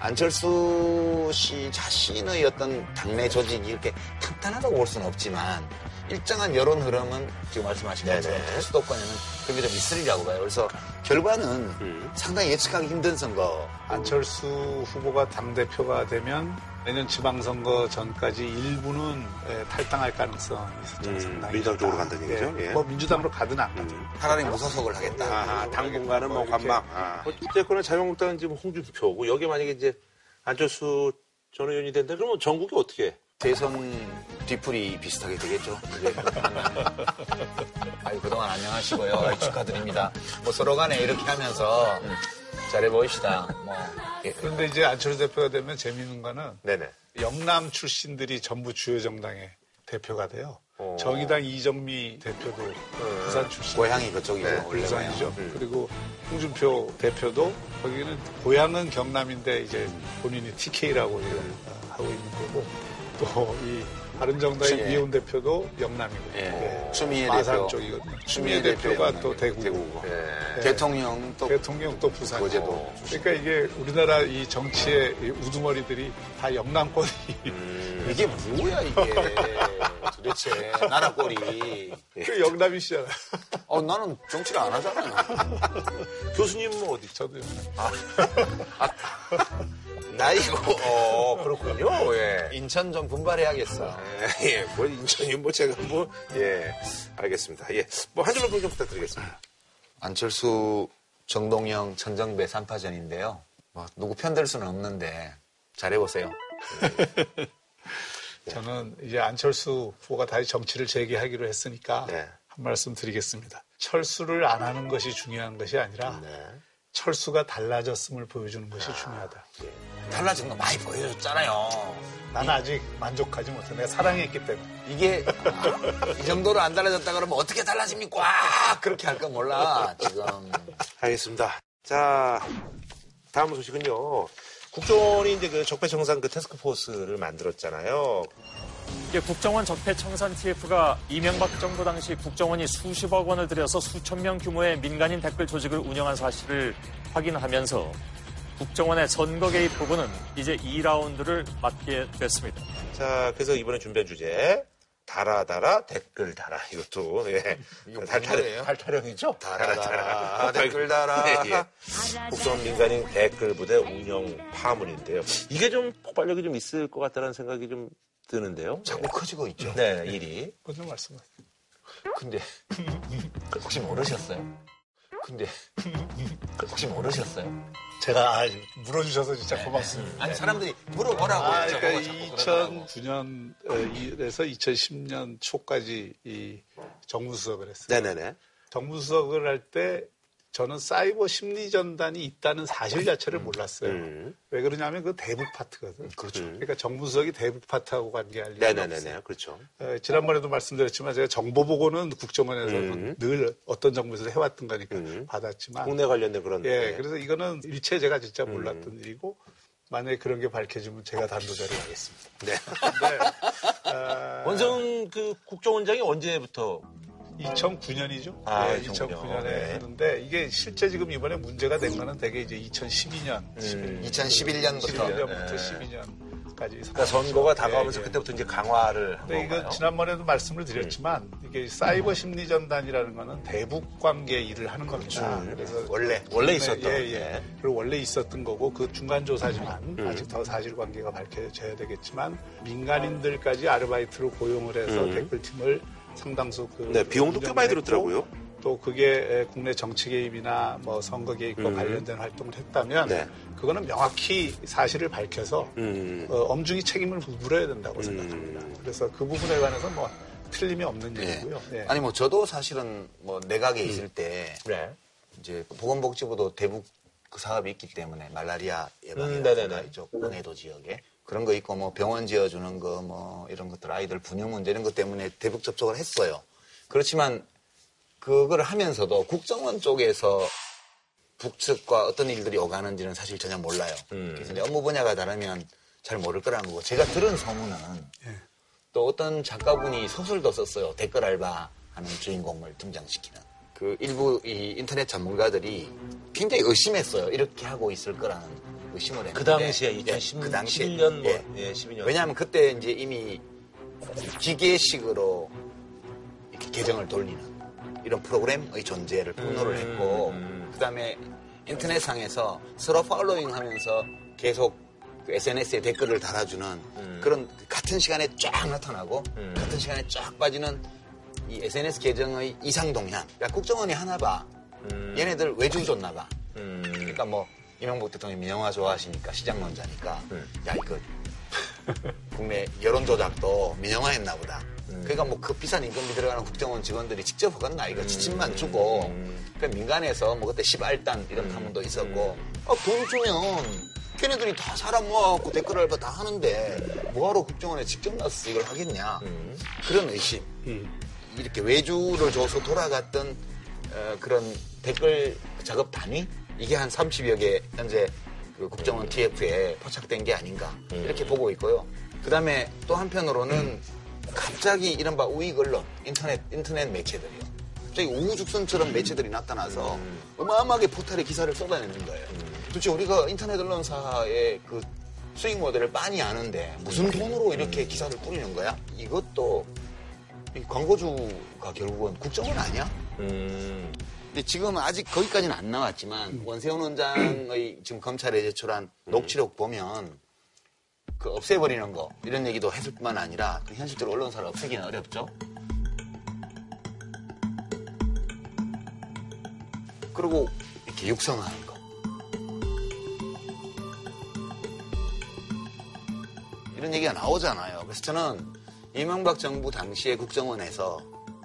안철수 씨 자신의 어떤 당내 조직이 이렇게 탄탄하다고 볼 수는 없지만 일정한 여론 흐름은 지금 말씀하신 것처럼 네네. 수도권에는 그게 좀 있으리라고 봐요. 그래서 결과는 음. 상당히 예측하기 힘든 선거. 안철수 후보가 당대표가 되면 내년 지방선거 전까지 일부는 예, 탈당할 가능성이 있었죠. 음, 상당히 민주당. 쪽으로 간다는 얘기죠? 예. 뭐 민주당으로 가든 안 가든. 음. 차라리 무소속을 하겠다. 아하, 당분간은 뭐 뭐. 관망. 아. 어쨌거나 자유한국당은 지금 홍준표고 여기 만약에 이제 안철수 전 의원이 된다 그러면 전국이 어떻게 해? 대선 뒤풀이 비슷하게 되겠죠. 아유, 그동안 안녕하시고요. 축하드립니다. 뭐 서로 간에 이렇게 하면서 잘해 보이시다. 뭐. 예. 그런데 이제 안철수 대표가 되면 재미있는 거는 네네. 영남 출신들이 전부 주요 정당의 대표가 돼요. 어. 정의당 이정미 대표도 부산 출신. 고향이 그쪽이고 네, 원래 부산이죠. 고향. 그리고 홍준표 대표도 거기는 고향은 경남인데 이제 본인이 TK라고 하고 있는 거고 또 이 바른정당의 추미애. 이훈 대표도 영남이고 예. 추미애 마산 대표. 쪽이거든요. 추미애 추미애 대표가 대표 또 대구고. 대구고. 네. 대통령 또 대통령 또 부산. 거제도 그러니까 이게 우리나라 이 정치의 이 우두머리들이 다 영남권이 이게 뭐야 이게 도대체 나라 꼴이 그 영남이시잖아요. 어 나는 정치를 안 하잖아요 교수님은 어디? 저도 나이고, 어, 그렇군요. 예. 인천 좀 분발해야겠어 예, 뭐, 인천이 뭐, 제가 뭐, 예, 알겠습니다. 예, 뭐, 한 줄로 평좀 부탁드리겠습니다. 안철수 정동영 천정배 3파전인데요 뭐 누구 편들 수는 없는데 잘해보세요 저는 이제 안철수 후보가 다시 정치를 재개하기로 했으니까 네. 한 말씀 드리겠습니다. 철수를 안 하는 것이 중요한 것이 아니라 네. 철수가 달라졌음을 보여주는 것이 중요하다. 달라진 거 많이 보여줬잖아요 나는 아직 만족하지 못해. 내가 사랑했기 때문에. 이게 아, 이 정도로 안 달라졌다 그러면 어떻게 달라집니까? 와, 그렇게 할까 몰라 지금 알겠습니다. 자, 다음 소식은요. 국정원이 이제 그 적폐청산 그 테스크포스를 만들었잖아요. 이게 국정원 적폐청산 TF가 이명박 정부 당시 국정원이 수십억 원을 들여서 수천 명 규모의 민간인 댓글 조직을 운영한 사실을 확인하면서 국정원의 선거 개입 부분은 이제 2라운드를 맞게 됐습니다. 자, 그래서 이번에 준비한 주제. 달아, 달아, 댓글 달아. 이것도, 예. 이거 달, 무슨 노래예요? 달, 타령이죠? 달아, 달아, 댓글 달아. 예, 예. 국정원 민간인 댓글 부대 운영 파문인데요. 이게 좀 폭발력이 좀 있을 것 같다는 생각이 좀 드는데요. 자꾸 커지고 있죠. 네, 일이. 먼저 말씀하세요. 근데 혹시 모르셨어요? 근데 혹시 모르셨어요? 제가 아, 물어주셔서 진짜 고맙습니다. 아니 사람들이 물어보라고 아, 그러니까 자꾸 그러더라고. 2009년에서 2010년 초까지 이 정무수석을 했어요. 네네네. 정무수석을 할 때 저는 사이버 심리 전단이 있다는 사실 자체를 몰랐어요. 음. 왜 그러냐면 그 대북 파트거든. 그렇죠. 그러니까 정무수석이 대북 파트하고 관계할 일이. 없어요. 그렇죠. 어, 지난번에도 말씀드렸지만 제가 정보 보고는 국정원에서 음. 늘 어떤 정부에서 해왔던 거니까 음. 받았지만 국내 관련된 그런. 예, 네. 그래서 이거는 일체 제가 진짜 음. 몰랐던 일이고 만약에 그런 게 밝혀지면 제가 단도자를 하겠습니다. 네. 네. 아, 원성 그 국정원장이 언제부터 2009년이죠. 아, 네, 2009 년. 2009년 에 네. 했는데 이게 실제 지금 이번에 문제가 된 거는 되게 이제 2012년, 음. 2011년부터 11년부터 네. 12년까지. 그러니까 선거가 다가오면서 예, 예. 그때부터 이제 강화를 한 근데 이거? 지난번에도 말씀을 드렸지만 이게 사이버 심리 전단이라는 거는 대북 관계 일을 하는 겁니다. 음. 그래서 원래 원래 네, 있었던. 예, 예. 네. 그리고 원래 있었던 거고 그 중간 조사지만 음. 아직 더 사실 관계가 밝혀져야 되겠지만 민간인들까지 아르바이트로 고용을 해서 음. 댓글팀을 상당수 그 네, 비용도 꽤 많이 들었더라고요. 또 그게 국내 정치 개입이나 뭐 선거 개입과 음. 관련된 활동을 했다면 네. 그거는 명확히 사실을 밝혀서 음. 어, 엄중히 책임을 물어야 된다고 생각합니다. 그래서 그 부분에 관해서 뭐 틀림이 없는 예. 얘기고요. 예. 아니 뭐 저도 사실은 뭐 내각에 있을 때 네. 이제 보건복지부도 대북 그 사업이 있기 때문에 말라리아 음, 네네네. 이쪽 은해도 지역에 그런 거 있고 뭐 병원 지어주는 거 뭐 이런 것들 아이들 분유 문제 이런 것 때문에 대북 접촉을 했어요. 그렇지만 그걸 하면서도 국정원 쪽에서 북측과 어떤 일들이 오가는지는 사실 전혀 몰라요. 음. 그래서 업무 분야가 다르면 잘 모를 거라는 거고 제가 들은 소문은 또 어떤 작가분이 소설도 썼어요. 댓글 알바 하는 주인공을 등장시키는. 그 일부 이 인터넷 전문가들이 굉장히 의심했어요. 이렇게 하고 있을 거라는 의심을 했는데. 그 당시에 예, 2010, 그 당시에. 11년 뭐, 예. 예, 12년. 왜냐하면 그때 이제 이미 기계식으로 이렇게 계정을 돌리는 이런 프로그램의 존재를 폭로를 음, 했고 음. 그다음에 인터넷상에서 서로 팔로잉 하면서 계속 그 SNS에 댓글을 달아주는 그런 같은 시간에 쫙 나타나고 음. 같은 시간에 쫙 빠지는 이 SNS 계정의 이상 동향. 야 국정원이 하나 봐. 음. 얘네들 외주 줬나 봐. 음. 그러니까 뭐 이명박 대통령이 민영화 좋아하시니까 시장론자니까 음. 야 이거 국내 여론 조작도 민영화 했나 보다. 음. 그러니까 뭐 그 비싼 임금이 들어가는 국정원 직원들이 직접 허갔나 이거 지침만 주고 음. 그러니까 민간에서 뭐 그때 시발단 이런 파문도 있었고 어, 돈 주면 걔네들이 다 사람 모아갖고 댓글 알바 다 하는데 뭐하러 국정원에 직접 나서서 이걸 하겠냐. 그런 의심. 이렇게 외주를 줘서 돌아갔던 어, 그런 댓글 작업 단위? 이게 한 30여 개 현재 그 국정원 TF에 포착된 게 아닌가. 이렇게 보고 있고요. 그 다음에 또 한편으로는 갑자기 이른바 우익 언론, 인터넷, 인터넷 매체들이요. 갑자기 우후죽순처럼 매체들이 나타나서 어마어마하게 포탈에 기사를 쏟아내는 거예요. 도대체 우리가 인터넷 언론사의 그 수익 모델을 빤히 아는데 무슨 돈으로 이렇게 기사를 뿌리는 거야? 이것도 이 광고주가 결국은 국정원 아니야? 음. 근데 지금 아직 거기까지는 안 나왔지만 원세훈 원장의 지금 검찰에 제출한 녹취록 보면 그 없애버리는 거 이런 얘기도 했을 뿐만 아니라 그 현실적으로 언론사를 없애기는 어렵죠. 그리고 이렇게 육성하는 거. 이런 얘기가 나오잖아요. 그래서 저는 이명박 정부 당시에 국정원에서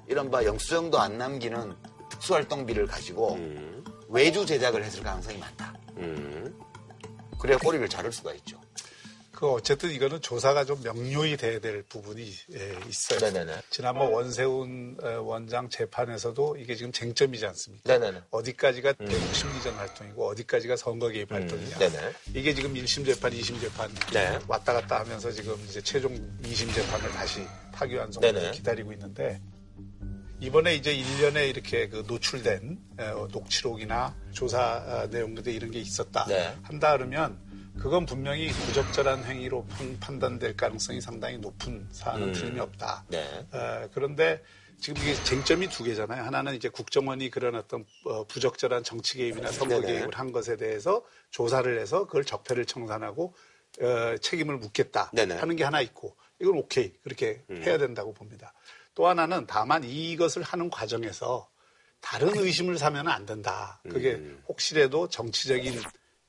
이른바 영수증도 안 남기는 특수활동비를 가지고 외주 제작을 했을 가능성이 많다. 음. 그래야 꼬리를 자를 수가 있죠. 그 어쨌든 이거는 조사가 좀 명료히 돼야 될 부분이 예, 있어요. 네네네. 지난번 원세훈 어, 원장 재판에서도 이게 지금 쟁점이지 않습니까? 네네네. 어디까지가 대북 심리전 활동이고 어디까지가 선거 개입 활동이냐. 네네. 이게 지금 1심 재판, 2심 재판 네. 왔다 갔다 하면서 지금 이제 최종 2심 재판을 다시 파기환송 네네. 기다리고 있는데 이번에 이제 1년에 이렇게 그 노출된 어, 녹취록이나 조사 어, 내용들 이런 게 있었다 네. 한다 그러면 그건 분명히 부적절한 행위로 판- 판단될 가능성이 상당히 높은 사안은 음. 틀림이 없다. 네. 어, 그런데 지금 이게 쟁점이 두 개잖아요. 하나는 이제 국정원이 그런 어떤 어, 부적절한 정치 개입이나 선거 네네. 개입을 한 것에 대해서 조사를 해서 그걸 적폐를 청산하고 어, 책임을 묻겠다 네네. 음. 하는 게 하나 있고 이건 오케이 그렇게 해야 된다고 봅니다. 또 하나는 다만 이것을 하는 과정에서 다른 의심을 사면 안 된다. 그게 음. 혹시라도 정치적인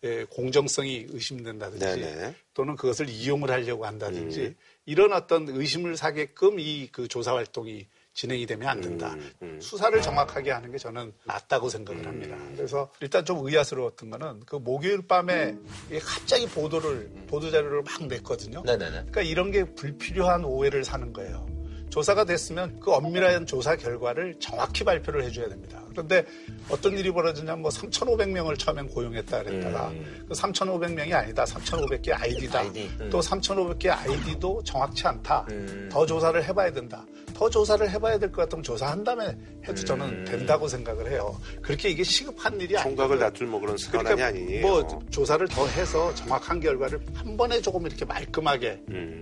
예, 공정성이 의심된다든지 네네. 또는 그것을 이용을 하려고 한다든지 이런 어떤 의심을 사게끔 이 그 조사 활동이 진행이 되면 안 된다. 수사를 정확하게 하는 게 저는 낫다고 생각을 합니다. 그래서 일단 좀 의아스러웠던 거는 그 목요일 밤에 갑자기 보도를 보도 자료를 막 냈거든요. 네네네. 그러니까 이런 게 불필요한 오해를 사는 거예요. 조사가 됐으면 그 엄밀한 조사 결과를 정확히 발표를 해줘야 됩니다. 그런데 어떤 일이 벌어지냐면 뭐 3,500명을 처음엔 고용했다 그랬다가 그 3,500명이 아니다. 3,500개 아이디다. 아이디. 또 3,500개 아이디도 정확치 않다. 더 조사를 해봐야 된다. 더 조사를 해봐야 될 것 같으면 조사한 다음에 해도 저는 된다고 생각을 해요. 그렇게 이게 시급한 일이 아니고 총각을 놔둘 뭐 그런 사안이 그러니까 아니에요. 뭐 조사를 더 해서 정확한 결과를 한 번에 조금 이렇게 말끔하게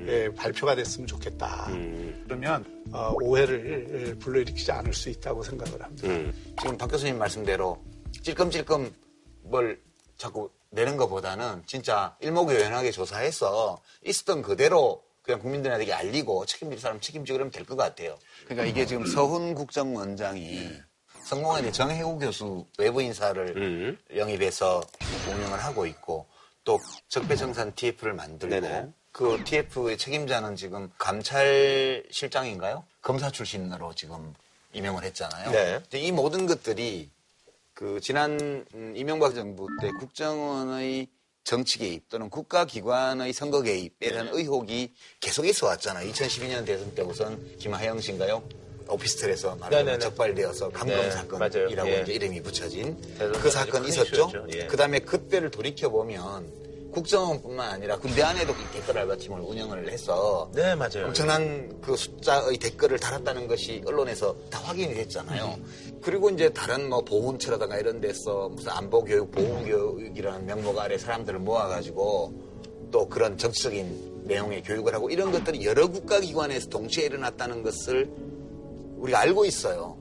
예, 발표가 됐으면 좋겠다. 음. 그러면 어, 오해를 예, 불러일으키지 않을 수 있다고 생각을 합니다. 음. 지금 박 교수님 말씀대로 찔끔찔끔 뭘 자꾸 내는 것보다는 진짜 일목요연하게 조사해서 있었던 그대로 그냥 국민들에게 알리고 책임질 사람 책임지고 그러면 될 것 같아요. 그러니까 이게 지금 서훈 국정원장이 성공회대 정혜우 교수 외부 인사를 음. 영입해서 운영을 하고 있고 또 적폐청산 TF를 만들고 네네. 그 TF의 책임자는 지금 감찰실장인가요? 검사 출신으로 지금 임명을 했잖아요. 네. 이 모든 것들이 그 지난 음, 이명박 정부 때 국정원의 정치 개입 또는 국가기관의 선거 개입에 대한 의혹이 계속해서 왔잖아요. 2012년 대선 때 우선 김하영 씨인가요? 오피스텔에서 말하는 네네네. 적발되어서 감금 네, 사건이라고. 예. 이제 이름이 붙여진 대선 그 사건 큰 있었죠. 예. 그 다음에 그때를 돌이켜 보면 국정원뿐만 아니라 군대 안에도 이 댓글 알바팀을 운영을 해서 네, 맞아요. 엄청난 그 숫자의 댓글을 달았다는 것이 언론에서 다 확인이 됐잖아요. 그리고 이제 다른 뭐 보훈처라든가 이런 데서 무슨 안보 교육, 보훈 교육이라는 명목 아래 사람들을 모아가지고 또 그런 정치적인 내용의 교육을 하고 이런 것들이 여러 국가 기관에서 동시에 일어났다는 것을 우리가 알고 있어요.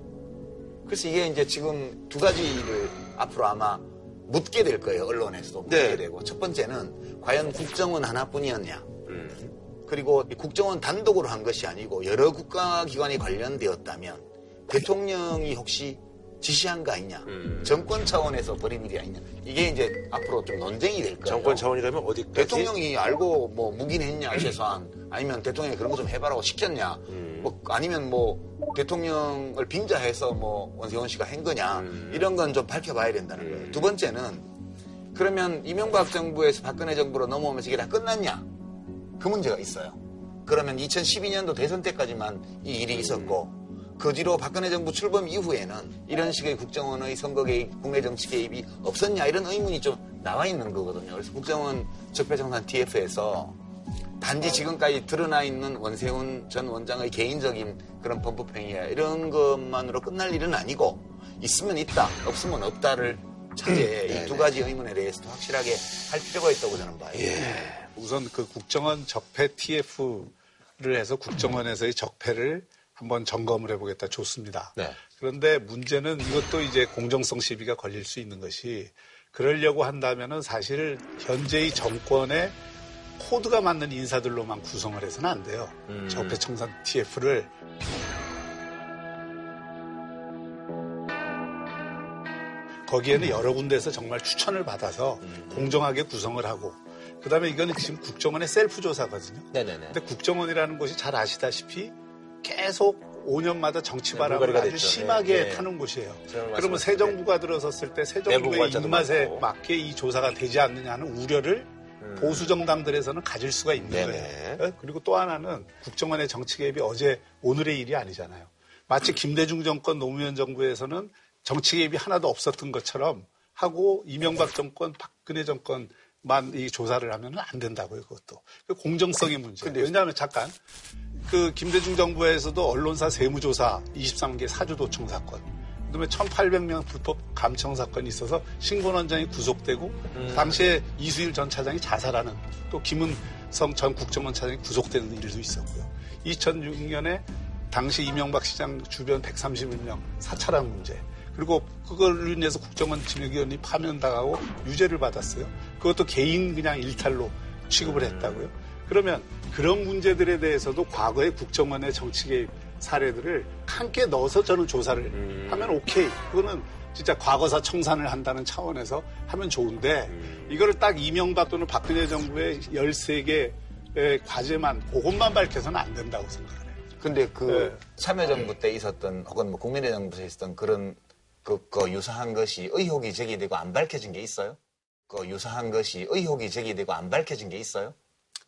그래서 이게 이제 지금 두 가지를 앞으로 아마 묻게 될 거예요. 언론에서도 묻게 네. 되고. 첫 번째는 과연 국정원 하나뿐이었냐. 음. 그리고 이 국정원 단독으로 한 것이 아니고 여러 국가기관이 관련되었다면 대통령이 혹시 지시한 거 아니냐. 음. 정권 차원에서 벌인 일이 아니냐. 이게 이제 앞으로 좀 논쟁이 될 거예요. 정권 차원이라면 어디까지? 대통령이 알고 뭐 묵인했냐 최소한 아니면 대통령이 그런 거 좀 해봐라고 시켰냐 음. 뭐 아니면 뭐 대통령을 빙자해서 뭐 원세훈 씨가 한 거냐 음. 이런 건 좀 밝혀봐야 된다는 거예요 두 번째는 그러면 이명박 정부에서 박근혜 정부로 넘어오면서 이게 다 끝났냐? 그 문제가 있어요. 그러면 2012년도 대선 때까지만 이 일이 있었고 그 뒤로 박근혜 정부 출범 이후에는 이런 식의 국정원의 선거 개입, 국내 정치 개입이 없었냐 이런 의문이 좀 나와 있는 거거든요. 그래서 국정원 적폐청산 TF에서 단지 지금까지 드러나 있는 원세훈 전 원장의 개인적인 그런 범법행위야 이런 것만으로 끝날 일은 아니고 있으면 있다, 없으면 없다를 차제 이두 가지 의문에 대해서도 확실하게 할 필요가 있다고 저는 봐요. 우선 그 국정원 적폐 TF를 해서 국정원에서의 적폐를 한번 점검을 해보겠다 좋습니다. 네. 그런데 문제는 이것도 이제 공정성 시비가 걸릴 수 있는 것이 그러려고 한다면은 사실 현재의 정권의 코드가 맞는 인사들로만 구성을 해서는 안 돼요. 적폐청산 TF를 거기에는 여러 군데에서 정말 추천을 받아서 공정하게 구성을 하고 그다음에 이거는 지금 국정원의 셀프 조사거든요. 네네네. 근데 국정원이라는 곳이 잘 아시다시피 계속 5년마다 정치 바람을 물갈이가 아주 됐죠. 심하게 네. 타는 곳이에요. 제가 그러면 새 정부가 들어섰을 때 새 정부의 입맛에 많고. 맞게 이 조사가 되지 않느냐는 우려를 보수 정당들에서는 가질 수가 있는 음. 네네. 거예요. 어? 그리고 또 하나는 국정원의 정치 개입이 어제 오늘의 일이 아니잖아요. 마치 김대중 정권 노무현 정부에서는 정치 개입이 하나도 없었던 것처럼 하고 이명박 정권 박근혜 정권 만 이 조사를 하면 안 된다고요. 그것도 그 공정성의 문제. 왜냐하면 잠깐 그 김대중 정부에서도 언론사 세무조사 23개 사주도청 사건, 그다음에 1,800명 불법 감청 사건이 있어서 신권 원장이 구속되고 당시에 이수일 전 차장이 자살하는 또 김은성 전 국정원 차장이 구속되는 일도 있었고요. 2006년에 당시 이명박 시장 주변 131명 사찰한 문제. 그리고 그걸로 인해서 국정원 진흙위원이 파면당하고 유죄를 받았어요. 그것도 개인 그냥 일탈로 취급을 했다고요. 그러면 그런 문제들에 대해서도 과거의 국정원의 정치 개입 사례들을 함께 넣어서 저는 조사를 하면 오케이. 그거는 진짜 과거사 청산을 한다는 차원에서 하면 좋은데 이거를 딱 이명박 또는 박근혜 정부의 13개의 과제만 그것만 밝혀서는 안 된다고 생각을 해요. 근데 그 네. 참여정부 때 있었던 혹은 뭐 국민의 정부에서 있었던 그런 그, 그 유사한 것이 의혹이 제기되고 안 밝혀진 게 있어요? 그 유사한 것이 의혹이 제기되고 안 밝혀진 게 있어요?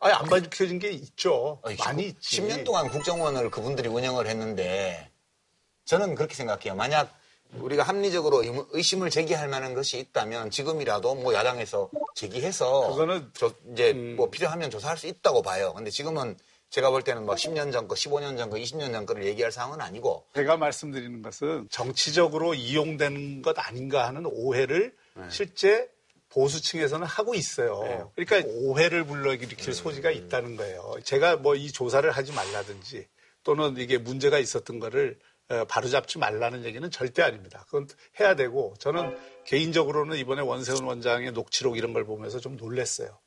아니, 안 밝혀진 게 있죠. 아니, 많이 있지. 10년 동안 국정원을 그분들이 운영을 했는데 저는 그렇게 생각해요. 만약 우리가 합리적으로 의- 의심을 제기할 만한 것이 있다면 지금이라도 뭐 야당에서 제기해서 그거는 조- 이제 음. 뭐 필요하면 조사할 수 있다고 봐요. 근데 지금은 제가 볼 때는 뭐 10년 전 거, 15년 전 거, 20년 전 거를 얘기할 상황은 아니고 제가 말씀드리는 것은 정치적으로 이용된 것 아닌가 하는 오해를 네. 실제 보수층에서는 하고 있어요. 그러니까 오해를 불러일으킬 음. 소지가 있다는 거예요. 제가 뭐 이 조사를 하지 말라든지 또는 이게 문제가 있었던 거를 어, 바로잡지 말라는 얘기는 절대 아닙니다. 그건 해야 되고 저는 개인적으로는 이번에 원세훈 원장의 녹취록 이런 걸 보면서 좀 놀랐어요.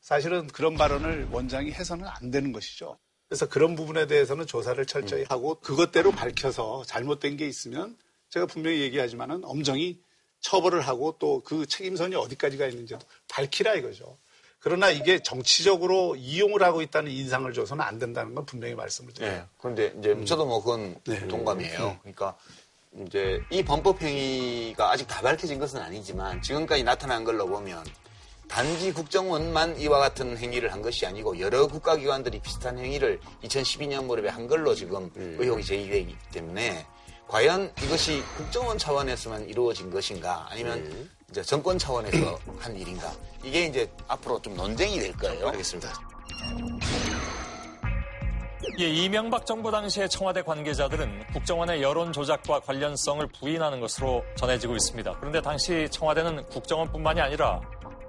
사실은 그런 발언을 원장이 해서는 안 되는 것이죠. 그래서 그런 부분에 대해서는 조사를 철저히 음. 하고 그것대로 밝혀서 잘못된 게 있으면 제가 분명히 얘기하지만은 엄정히 처벌을 하고 또 그 책임선이 어디까지가 있는지도 밝히라 이거죠. 그러나 이게 정치적으로 이용을 하고 있다는 인상을 줘서는 안 된다는 건 분명히 말씀을 드려요. 네. 그런데 이제 음. 저도 뭐 그건 네. 동감이에요. 그러니까 이제 이 범법 행위가 아직 다 밝혀진 것은 아니지만 지금까지 나타난 걸로 보면 단지 국정원만 이와 같은 행위를 한 것이 아니고 여러 국가기관들이 비슷한 행위를 2012년 무렵에 한 걸로 지금 음. 의혹이 제기되기 때문에 과연 이것이 국정원 차원에서만 이루어진 것인가 아니면 음. 이제 정권 차원에서 한 일인가 이게 이제 앞으로 좀 논쟁이 될 거예요. 알겠습니다. 예, 이명박 정부 당시의 청와대 관계자들은 국정원의 여론 조작과 관련성을 부인하는 것으로 전해지고 있습니다. 그런데 당시 청와대는 국정원뿐만이 아니라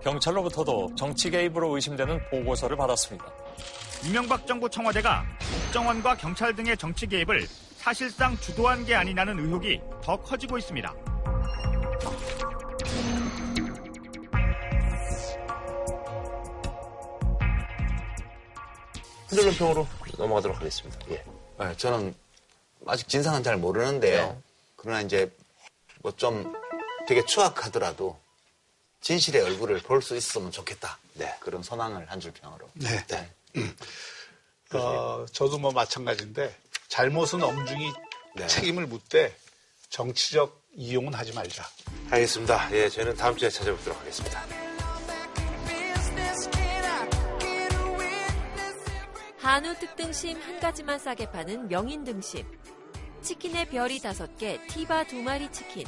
경찰로부터도 정치 개입으로 의심되는 보고서를 받았습니다. 이명박 정부 청와대가 국정원과 경찰 등의 정치 개입을 사실상 주도한 게 아니냐는 의혹이 더 커지고 있습니다. 흔들론평으로 넘어가도록 하겠습니다. 예. 네, 저는 아직 진상은 잘 모르는데요. 네. 그러나 이제 뭐 좀 되게 추악하더라도 진실의 얼굴을 볼 수 있었으면 좋겠다. 네. 그런 소망을 한 줄 평으로. 네. 네. 어, 저도 뭐 마찬가지인데 잘못은 엄중히 네. 책임을 묻되 정치적 이용은 하지 말자. 알겠습니다. 예, 저희는 다음 주에 찾아뵙도록 하겠습니다. 한우 특등심 한 가지만 싸게 파는 명인 등심. 치킨의 별이 다섯 개, 티바 두 마리 치킨.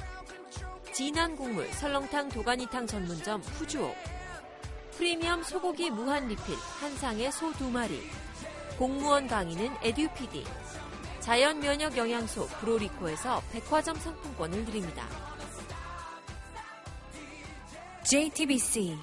진한 국물, 설렁탕, 도가니탕 전문점 후주옥. 프리미엄 소고기 무한 리필, 한상에 소 두 마리. 공무원 강의는 에듀피디. 자연 면역 영양소 브로리코에서 백화점 상품권을 드립니다. JTBC